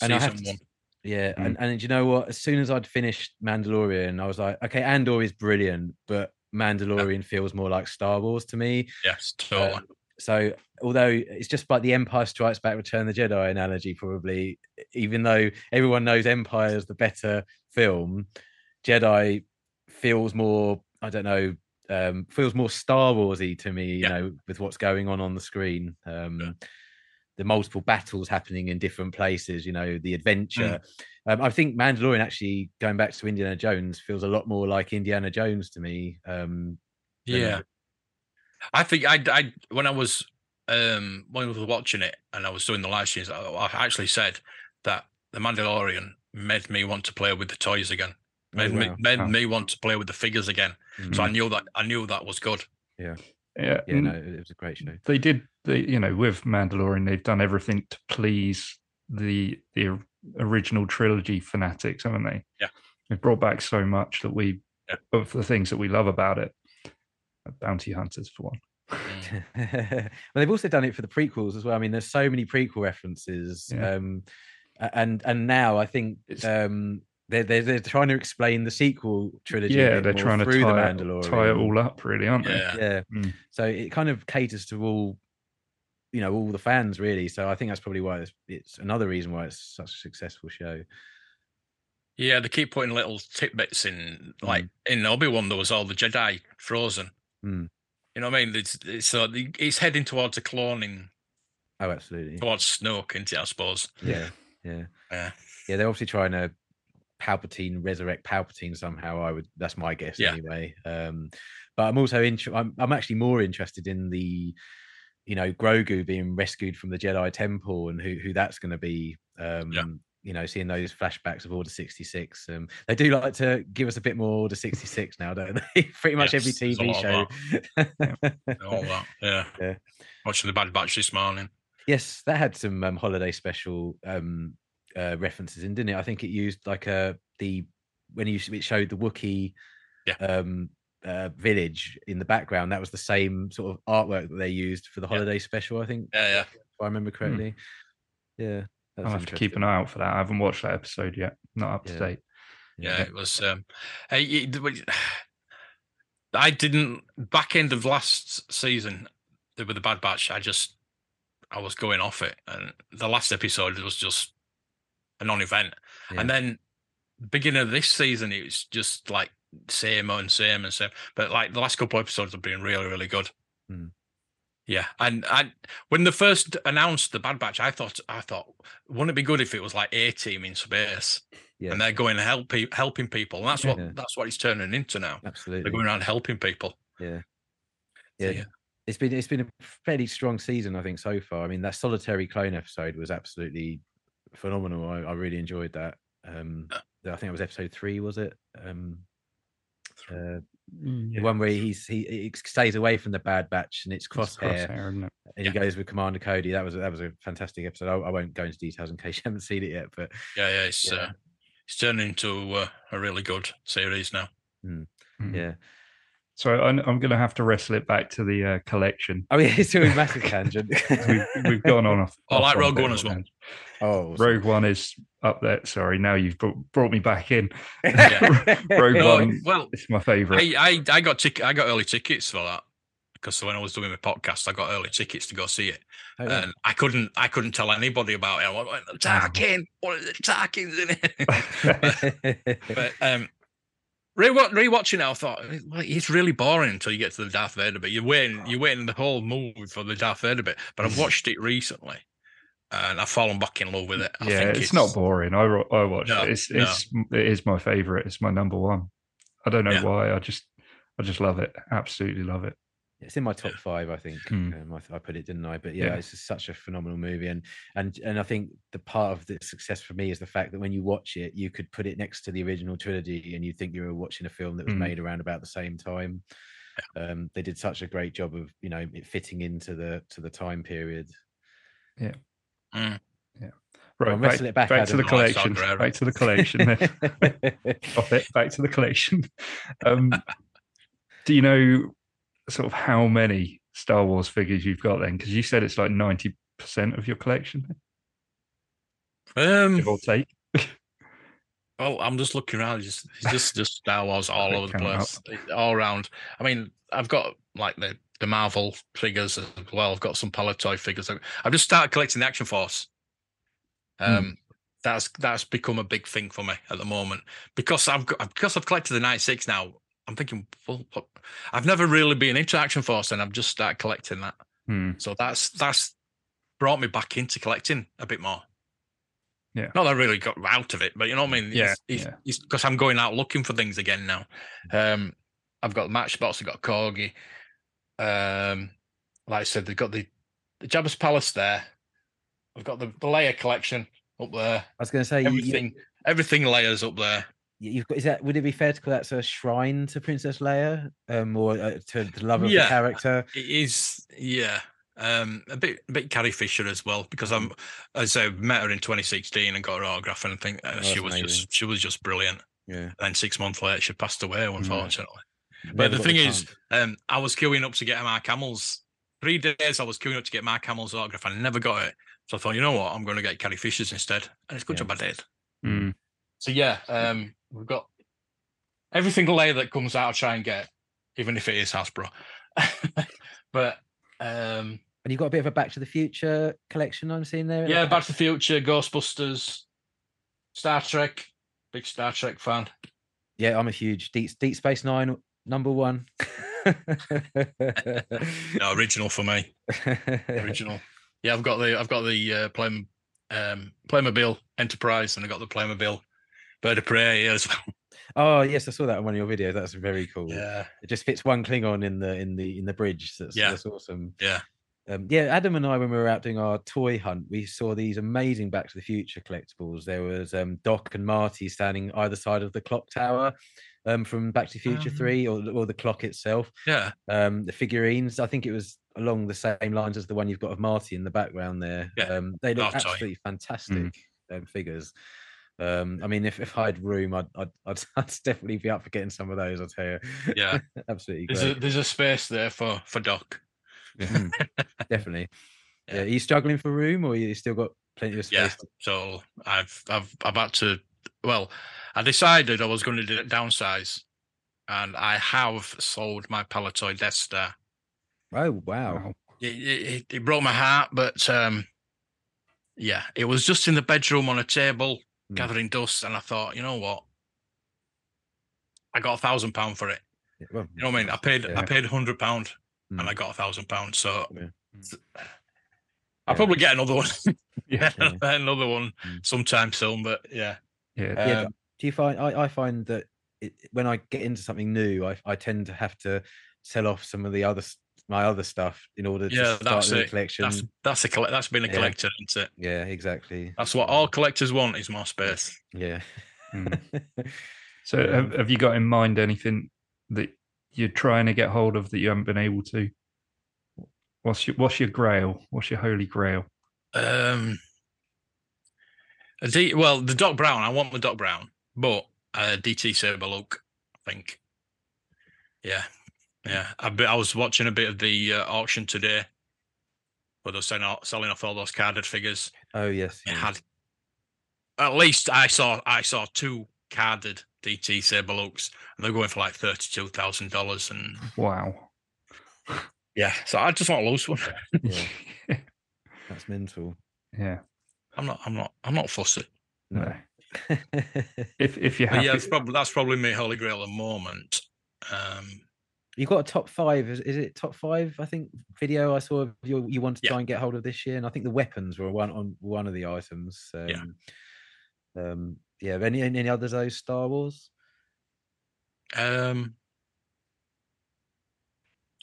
[SPEAKER 3] and I have
[SPEAKER 2] season
[SPEAKER 3] to. Yeah,
[SPEAKER 1] Mm.
[SPEAKER 3] and and you know what? As soon as I'd finished Mandalorian, I was like, okay, Andor is brilliant, but Mandalorian feels more like Star Wars to me.
[SPEAKER 2] Yes, totally.
[SPEAKER 3] Um, so although it's just like the Empire Strikes Back, Return of the Jedi analogy, probably, even though everyone knows Empire is the better film, Jedi feels more, I don't know, um, feels more Star Warsy to me, you
[SPEAKER 2] Yeah.
[SPEAKER 3] know, with what's going on on the screen. Um, The multiple battles happening in different places, you know, the adventure. Um, I think Mandalorian actually going back to Indiana Jones feels a lot more like Indiana Jones to me. Um,
[SPEAKER 2] yeah. I think I, I when I was um when I was watching it and I was doing the live streams, I, I actually said that the Mandalorian made me want to play with the toys again.
[SPEAKER 3] Oh,
[SPEAKER 2] Made me made
[SPEAKER 1] Oh.
[SPEAKER 2] me want to play with the figures again. So I knew that I knew that was good.
[SPEAKER 1] Yeah,
[SPEAKER 3] Yeah,
[SPEAKER 1] mm,
[SPEAKER 3] no, it it was a great show.
[SPEAKER 1] they did. They, you know, with Mandalorian, they've done everything to please the the original trilogy fanatics, haven't they?
[SPEAKER 2] Yeah.
[SPEAKER 1] They've brought back so much that we
[SPEAKER 2] Yeah.
[SPEAKER 1] of the things that we love about it. Bounty hunters, for one.
[SPEAKER 2] Mm.
[SPEAKER 3] well, they've also done it for the prequels as well. I mean, there's so many prequel references,
[SPEAKER 1] Yeah.
[SPEAKER 3] um, and and now I think
[SPEAKER 1] It's-
[SPEAKER 3] um, they're, they're they're trying to explain the sequel trilogy.
[SPEAKER 1] yeah, they're trying to
[SPEAKER 3] through
[SPEAKER 1] tie,
[SPEAKER 3] the
[SPEAKER 1] it-
[SPEAKER 3] Mandalorian.
[SPEAKER 1] tie it all up, really, aren't they?
[SPEAKER 2] Yeah.
[SPEAKER 3] Yeah,
[SPEAKER 1] Mm.
[SPEAKER 3] so it kind of caters to all, you know, all the fans really. So I think that's probably why it's, it's another reason why it's such a successful show.
[SPEAKER 2] Yeah, they keep putting little tidbits in,
[SPEAKER 3] Mm.
[SPEAKER 2] like in Obi Wan, there was all the Jedi frozen.
[SPEAKER 3] Mm.
[SPEAKER 2] You know what I mean? It's, it's so the- it's heading towards a cloning,
[SPEAKER 3] Oh, absolutely.
[SPEAKER 2] towards Snoke, isn't I suppose.
[SPEAKER 3] Yeah, yeah,
[SPEAKER 2] Yeah.
[SPEAKER 3] yeah. They're obviously trying to Palpatine resurrect Palpatine somehow. I would. That's my guess
[SPEAKER 2] Yeah.
[SPEAKER 3] anyway. Um, but I'm also interested. I'm, I'm actually more interested in the, you know, Grogu being rescued from the Jedi Temple and who who that's going to be. Um, You know, seeing those flashbacks of Order 66. Um, they do like to give us a bit more Order 66 now, don't they? Pretty much every
[SPEAKER 2] Yes, a
[SPEAKER 3] TV show.
[SPEAKER 2] All that. Yeah.
[SPEAKER 3] Yeah.
[SPEAKER 2] Watching the Bad Batch this morning.
[SPEAKER 3] Yes, that had some um, holiday special um, uh, references in, didn't it? I think it used like a the when you it showed the Wookiee
[SPEAKER 2] Yeah.
[SPEAKER 3] um, uh, village in the background. That was the same sort of artwork that they used for the
[SPEAKER 2] Yeah.
[SPEAKER 3] holiday special. I think,
[SPEAKER 2] Yeah, yeah.
[SPEAKER 3] if I remember correctly. Yeah, that
[SPEAKER 1] I'll have to keep an eye out for that. I haven't watched that episode yet. Not up to
[SPEAKER 3] Yeah.
[SPEAKER 1] date.
[SPEAKER 2] Yeah, it was. Um, I, it- it- I didn't back end of last season with the Bad Batch. I just I was going off it, and the last episode was just a non-event.
[SPEAKER 3] Yeah.
[SPEAKER 2] And then beginning of this season, it was just like same and same and same. But like the last couple episodes have been really, really good.
[SPEAKER 3] Hmm.
[SPEAKER 2] Yeah, and I when the first announced the Bad Batch, I thought I thought wouldn't it be good if it was like A Team in space
[SPEAKER 3] Yeah,
[SPEAKER 2] and they're going to help pe- helping people, and that's
[SPEAKER 3] Yeah.
[SPEAKER 2] what that's what it's turning into now.
[SPEAKER 3] absolutely.
[SPEAKER 2] They're going around helping people.
[SPEAKER 3] Yeah.
[SPEAKER 2] So,
[SPEAKER 3] Yeah.
[SPEAKER 2] yeah.
[SPEAKER 3] It's been it's been a fairly strong season, I think, so far. I mean, that solitary clone episode was absolutely phenomenal. I, I really enjoyed that. Um, I think it was episode three, was it? Um, uh,
[SPEAKER 1] Yeah.
[SPEAKER 3] the one where he's he, he stays away from the Bad Batch and it's
[SPEAKER 1] It's
[SPEAKER 3] crosshair,
[SPEAKER 1] Crosshair, isn't it?
[SPEAKER 3] and he goes with Commander Cody. That was a- that was a fantastic episode. I, I won't go into details in case you haven't seen it yet, but
[SPEAKER 2] Yeah, yeah, it's
[SPEAKER 3] Yeah.
[SPEAKER 2] Uh, it's turning into uh, a really good series now.
[SPEAKER 1] Mm.
[SPEAKER 3] yeah.
[SPEAKER 1] So I'm, I'm going to have to wrestle it back to the uh, collection.
[SPEAKER 3] I mean, it's doing a massive tangent.
[SPEAKER 1] We've, we've gone on. Off,
[SPEAKER 2] I like Rogue One as well.
[SPEAKER 3] oh,
[SPEAKER 1] Rogue One is up there. Sorry, now you've brought, brought me back in.
[SPEAKER 2] Yeah.
[SPEAKER 1] Rogue
[SPEAKER 2] No,
[SPEAKER 1] One,
[SPEAKER 2] well,
[SPEAKER 1] it's my favourite.
[SPEAKER 2] I, I I got tic- I got early tickets for that because when I was doing my podcast, I got early tickets to go see it,
[SPEAKER 3] Oh, yeah.
[SPEAKER 2] and I couldn't I couldn't tell anybody about it. I went, Tarkin, what is it? Tarkin's in it. but um, Rewa- rewatching it, I thought it's really boring until you get to the Darth Vader bit. You're waiting, oh. you're waiting the whole movie for the Darth Vader bit. But I've watched it recently, and I've fallen back in love with it. I
[SPEAKER 1] yeah,
[SPEAKER 2] think
[SPEAKER 1] it's, not boring. I I watched
[SPEAKER 2] No,
[SPEAKER 1] it. It's
[SPEAKER 2] no.
[SPEAKER 1] it's it is my favorite. It's my number one. I don't know
[SPEAKER 2] Yeah.
[SPEAKER 1] why. I just I just love it. Absolutely love it.
[SPEAKER 3] It's in my top five, I think.
[SPEAKER 1] Hmm.
[SPEAKER 3] Um, I, I put it, didn't I? But yeah,
[SPEAKER 1] Yeah.
[SPEAKER 3] it's just such a phenomenal movie, and and and I think the part of the success for me is the fact that when you watch it, you could put it next to the original trilogy, and you think you were watching a film that was
[SPEAKER 1] Hmm.
[SPEAKER 3] made around about the same time. Um, they did such a great job of you know it fitting into the to the time period.
[SPEAKER 2] Yeah, mm. Yeah.
[SPEAKER 1] Right,
[SPEAKER 3] Well,
[SPEAKER 1] back,
[SPEAKER 3] it back,
[SPEAKER 1] back to the collection.
[SPEAKER 2] out,
[SPEAKER 1] Back to the collection. then. Stop it. Back to the collection. Um, do you know sort of how many Star Wars figures you've got then? Because you said it's like ninety percent of your collection,
[SPEAKER 2] Um,
[SPEAKER 1] give or take.
[SPEAKER 2] well, I'm just looking around. Just, it's just, just Star Wars all over the place, all around. I mean, I've got like the the Marvel figures as well. I've got some Palitoy figures. I've- I've just started collecting the Action Force. Um, that's that's become a big thing for me at the moment because I've got because I've collected the 96 now. I'm thinking, well, what- I've never really been into Action Force, and I've just started collecting that.
[SPEAKER 1] Hmm.
[SPEAKER 2] So that's that's brought me back into collecting a bit more.
[SPEAKER 1] Yeah.
[SPEAKER 2] Not that I really got out of it, but you know what I mean?
[SPEAKER 1] Yeah,
[SPEAKER 2] It's,
[SPEAKER 1] yeah.
[SPEAKER 2] because I'm going out looking for things again now. Um, I've got the Matchbox, I've got Corgi. Um, like I said, they've got the, the Jabba's Palace there. I've got the, the Leia collection up there.
[SPEAKER 3] I was going to say you- you-
[SPEAKER 2] Everything, everything Leia's up there.
[SPEAKER 3] You- you've got is that would it be fair to call that a shrine to Princess Leia, um, or uh, to the love of
[SPEAKER 2] Yeah.
[SPEAKER 3] the character?
[SPEAKER 2] It is, yeah. Um, a bit, a bit Carrie Fisher as well because I'm, as I met her in 2016 and got her autograph and I think uh,
[SPEAKER 3] Oh,
[SPEAKER 2] she was
[SPEAKER 3] amazing.
[SPEAKER 2] just, she was just brilliant.
[SPEAKER 3] Yeah,
[SPEAKER 2] And then six months later, she passed away, unfortunately.
[SPEAKER 3] Never
[SPEAKER 2] But the
[SPEAKER 3] got
[SPEAKER 2] thing is, um, I was queuing up to get Mark Hamill's. Three days I was queuing up to get Mark Hamill's autograph and I never got it. So I thought, you know what, I'm going to get Carrie Fisher's instead. And it's good
[SPEAKER 3] Yeah.
[SPEAKER 2] job I did.
[SPEAKER 1] Hmm.
[SPEAKER 2] So yeah, um, we've got everything Leia that comes out. I try and get, even if it is Hasbro. but um,
[SPEAKER 3] and you got a bit of a Back to the Future collection. I'm seeing there.
[SPEAKER 2] yeah,
[SPEAKER 3] back?
[SPEAKER 2] To the Future, Ghostbusters, Star Trek. Big Star Trek fan.
[SPEAKER 3] Yeah, I'm a huge Deep, Deep Space Nine number one.
[SPEAKER 2] No, original for me. Original. Yeah, I've got the I've got the uh, Play, um, Playmobil Enterprise, and I got the Playmobil Bird of Prey as well.
[SPEAKER 3] oh yes, I saw that in one of your videos. That's very cool.
[SPEAKER 2] Yeah,
[SPEAKER 3] It just fits one Klingon in the in the in the bridge. That's,
[SPEAKER 2] Yeah.
[SPEAKER 3] that's awesome.
[SPEAKER 2] yeah,
[SPEAKER 3] Um, yeah, Adam and I, when we were out doing our toy hunt, we saw these amazing Back to the Future collectibles. There was um, Doc and Marty standing either side of the clock tower um, from Back to the Future
[SPEAKER 2] Oh.
[SPEAKER 3] 3 or, or the clock itself.
[SPEAKER 2] yeah,
[SPEAKER 3] Um, the figurines, I think it was along the same lines as the one you've got of Marty in the background there.
[SPEAKER 2] Yeah,
[SPEAKER 3] Um, they look absolutely fantastic um, figures. Um, I mean, if, if I had room, I'd, I'd, I'd, I'd definitely be up for getting some of those, I'll tell you.
[SPEAKER 2] yeah.
[SPEAKER 3] absolutely
[SPEAKER 2] There's a there's a space there for for Doc.
[SPEAKER 3] Mm, definitely. Yeah.
[SPEAKER 2] Yeah.
[SPEAKER 3] Are you struggling for room or you still got plenty of
[SPEAKER 2] Yeah.
[SPEAKER 3] space? to-
[SPEAKER 2] So I've I've I've had to. Well, I decided I was going to do- downsize, and I have sold my Palitoy Death Star.
[SPEAKER 3] Oh, wow.
[SPEAKER 1] Wow.
[SPEAKER 2] it, it, it broke my heart, but um, yeah, it was just in the bedroom on a table
[SPEAKER 3] Mm.
[SPEAKER 2] gathering dust, and I thought, you know what, I got a thousand pound for it.
[SPEAKER 3] Yeah, well,
[SPEAKER 2] You know what I mean? I paid I paid a hundred pound, and
[SPEAKER 3] Mm.
[SPEAKER 2] I got a thousand pounds. So
[SPEAKER 3] Yeah.
[SPEAKER 2] s- I'll
[SPEAKER 3] Yeah.
[SPEAKER 2] probably get another one,
[SPEAKER 1] Yeah.
[SPEAKER 3] Yeah.
[SPEAKER 2] another one
[SPEAKER 3] Mm.
[SPEAKER 2] sometime soon. But yeah,
[SPEAKER 1] Yeah.
[SPEAKER 3] Yeah,
[SPEAKER 2] um,
[SPEAKER 3] Do you find I, I find that it, when I get into something new, I, I tend to have to sell off some of the other s- my other stuff in order to start
[SPEAKER 2] that's
[SPEAKER 3] the collection.
[SPEAKER 2] that's that's a colle- that's been a
[SPEAKER 3] Yeah.
[SPEAKER 2] collector, isn't it?
[SPEAKER 3] Yeah, exactly.
[SPEAKER 2] That's what all collectors want is more space.
[SPEAKER 3] Yeah.
[SPEAKER 1] Mm. So
[SPEAKER 3] Yeah.
[SPEAKER 1] have, have you got in mind anything that you're trying to get hold of that you haven't been able to? What's your what's your grail? What's your holy grail?
[SPEAKER 2] Um, a D, well, the Doc Brown. I want the Doc Brown, but uh, DT Saber Luke. I think. Yeah, yeah. I, be- I was watching a bit of the uh, auction today, where they're selling off, selling off all those carded figures.
[SPEAKER 3] oh yes.
[SPEAKER 2] It
[SPEAKER 3] yeah.
[SPEAKER 2] had at least I saw I saw two carded DT Saber Lukes, and they're going for like thirty two thousand dollars. And
[SPEAKER 1] Wow.
[SPEAKER 2] yeah, so I just want a loose one.
[SPEAKER 3] Yeah. That's mental.
[SPEAKER 1] yeah.
[SPEAKER 2] I'm not. I'm not. I'm not fussy.
[SPEAKER 1] No. If if you're
[SPEAKER 2] But
[SPEAKER 1] happy,
[SPEAKER 2] yeah, it's probably that's probably my holy grail at the moment. Um,
[SPEAKER 3] You got a top five? Is, is it top five? I think video I saw of you you want to
[SPEAKER 2] Yeah.
[SPEAKER 3] try and get hold of this year, and I think the weapons were one on one of the items. Um,
[SPEAKER 2] Yeah.
[SPEAKER 3] Um. Yeah. Any any others? Those Star Wars.
[SPEAKER 2] Um,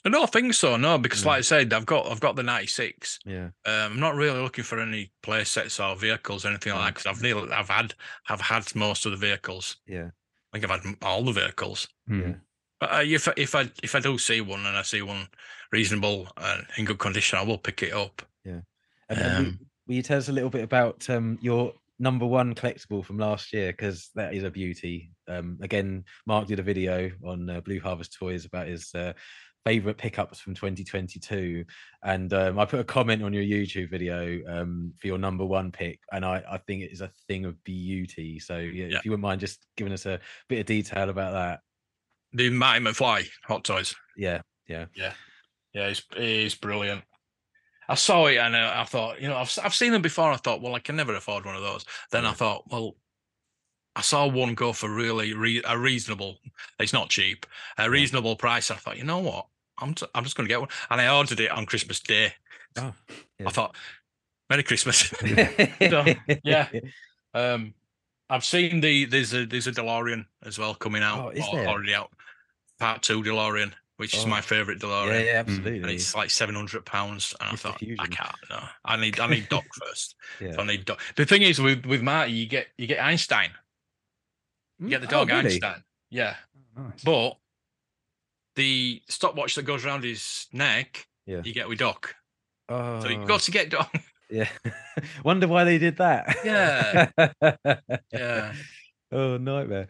[SPEAKER 2] I don't think so. No, because
[SPEAKER 3] No.
[SPEAKER 2] like I said, I've got I've got the ninety six.
[SPEAKER 3] Yeah.
[SPEAKER 2] Um, I'm not really looking for any play sets or vehicles or anything like that because I've nearly I've had I've had most of the vehicles.
[SPEAKER 3] Yeah.
[SPEAKER 2] I think I've had all the vehicles.
[SPEAKER 1] Hmm.
[SPEAKER 3] Yeah.
[SPEAKER 2] But uh, if I- if I if I do see one and I see one reasonable and in good condition, I will pick it up.
[SPEAKER 3] And, and will-
[SPEAKER 2] Um,
[SPEAKER 3] will you tell us a little bit about um, your number one collectible from last year? Because that is a beauty. Um, again, Marc did a video on uh, Blue Harvest Toys about his uh, favorite pickups from 2022, and um, I put a comment on your YouTube video um, for your number one pick, and I, I think it is a thing of beauty. So yeah,
[SPEAKER 2] Yeah.
[SPEAKER 3] if you wouldn't mind just giving us a bit of detail about that,
[SPEAKER 2] The Marty McFly Hot Toys.
[SPEAKER 3] yeah,
[SPEAKER 2] Yeah, it's he's brilliant. I saw it and I thought, you know, I've I've seen them before. I thought, well, I can never afford one of those. Then I thought, well, I saw one go for really re- a reasonable. It's not cheap, a reasonable price. I thought, you know what, I'm t- I'm just going to get one, and I ordered it on Christmas Day.
[SPEAKER 3] Oh, yeah.
[SPEAKER 2] I thought, Merry Christmas. yeah. um, I've seen the there's a there's a DeLorean as well coming out,
[SPEAKER 3] Oh, is
[SPEAKER 2] or
[SPEAKER 3] there?
[SPEAKER 2] already out. Part two DeLorean, which is
[SPEAKER 3] Oh.
[SPEAKER 2] my favorite
[SPEAKER 3] yeah,
[SPEAKER 2] DeLorean
[SPEAKER 3] yeah,
[SPEAKER 2] and
[SPEAKER 3] absolutely.
[SPEAKER 2] it's like seven hundred pounds. And I thought, I can't. No, I need, I need Doc first.
[SPEAKER 3] Yeah.
[SPEAKER 2] So I need Doc. The thing is, with with Marty, you get you get Einstein. You get the
[SPEAKER 3] Mm,
[SPEAKER 2] dog
[SPEAKER 3] oh, really?
[SPEAKER 2] Einstein. Yeah,
[SPEAKER 1] Nice.
[SPEAKER 2] but the stopwatch that goes around his neck,
[SPEAKER 3] Yeah.
[SPEAKER 2] you get with Doc.
[SPEAKER 3] Oh,
[SPEAKER 2] So you've got to get Doc.
[SPEAKER 3] yeah. Wonder why they did that.
[SPEAKER 2] Yeah. yeah,
[SPEAKER 3] oh nightmare.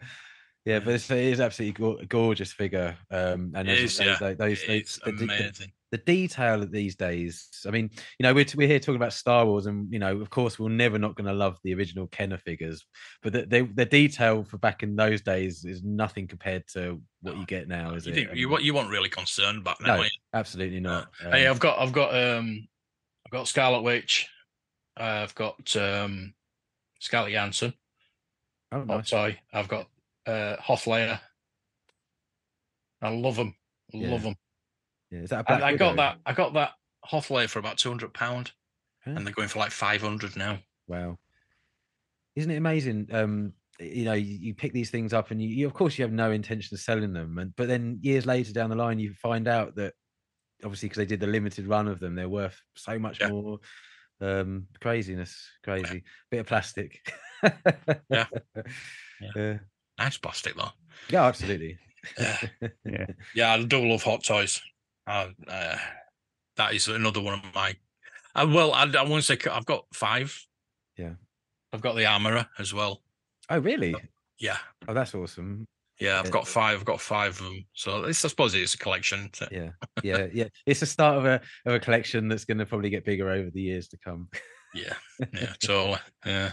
[SPEAKER 3] Yeah, but it's, it is absolutely go- gorgeous figure. Um, and
[SPEAKER 2] It
[SPEAKER 3] as you
[SPEAKER 2] is, yeah.
[SPEAKER 3] tho- those, those
[SPEAKER 2] it's
[SPEAKER 3] the, the- the-
[SPEAKER 2] amazing.
[SPEAKER 3] the detail of these days. I mean, you know, we're we're here talking about Star Wars, and you know, of course, we're never not going to love the original Kenner figures, but the, the the detail for back in those days is nothing compared to what you get now, is
[SPEAKER 2] You,
[SPEAKER 3] it?
[SPEAKER 2] think, you you weren't really concerned back then.
[SPEAKER 3] no, absolutely not.
[SPEAKER 2] hey,
[SPEAKER 3] Um,
[SPEAKER 2] I've got I've got um I've got Scarlet Witch. Uh, I've got um Scarlett Johansson.
[SPEAKER 3] oh,
[SPEAKER 2] Hot
[SPEAKER 3] nice.
[SPEAKER 2] toy. I've got uh Hoth Leia. I love them.
[SPEAKER 3] Yeah.
[SPEAKER 2] Love them.
[SPEAKER 3] Yeah, is that a
[SPEAKER 2] I got that. I got that Hoth Leia for about two hundred pound, and they're going for like five hundred now.
[SPEAKER 3] Wow. Isn't it amazing? Um, you know, you, you pick these things up and you, you of course you have no intention of selling them. And but then years later down the line you find out that obviously because they did the limited run of them, they're worth so much
[SPEAKER 2] Yeah.
[SPEAKER 3] more. Um craziness, crazy. Bit of plastic.
[SPEAKER 2] Yeah.
[SPEAKER 3] Yeah.
[SPEAKER 2] Nice plastic though.
[SPEAKER 3] Yeah, absolutely.
[SPEAKER 2] Yeah,
[SPEAKER 1] Yeah.
[SPEAKER 2] yeah. I do love hot toys. Uh, uh, that is another one of my. Uh, well, I, I want to say I've got five.
[SPEAKER 3] Yeah.
[SPEAKER 2] I've got the armorer as well.
[SPEAKER 3] Oh really?
[SPEAKER 2] Yeah,
[SPEAKER 3] Oh that's awesome.
[SPEAKER 2] Yeah. I've got five. I've got five of them. So it's, I suppose it's a collection.
[SPEAKER 3] Yeah. Yeah, yeah. It's the start of a of a collection that's gonna probably get bigger over the years to come.
[SPEAKER 2] Yeah, yeah. So yeah.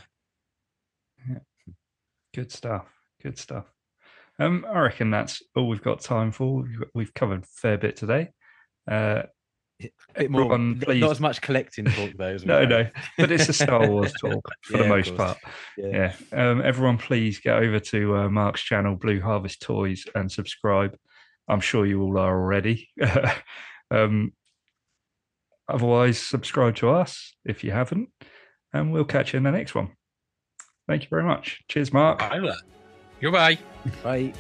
[SPEAKER 1] Good stuff. Good stuff. Um, I reckon that's all we've got time for. We've, we've covered a fair bit today. Uh,
[SPEAKER 3] bit more
[SPEAKER 1] Everyone,
[SPEAKER 3] not-
[SPEAKER 1] please-
[SPEAKER 3] not as much collecting talk though as we
[SPEAKER 1] no,
[SPEAKER 3] had.
[SPEAKER 1] no, but it's a Star Wars talk for
[SPEAKER 3] Yeah,
[SPEAKER 1] the most part.
[SPEAKER 3] Yeah.
[SPEAKER 1] Yeah. Um, everyone, please get over to uh, Marc's channel, Blue Harvest Toys, and subscribe. I'm sure you all are already. um, otherwise, subscribe to us if you haven't, and we'll catch you in the next one. Thank you very much. Cheers, Marc.
[SPEAKER 2] Bye there. Goodbye.
[SPEAKER 3] Bye.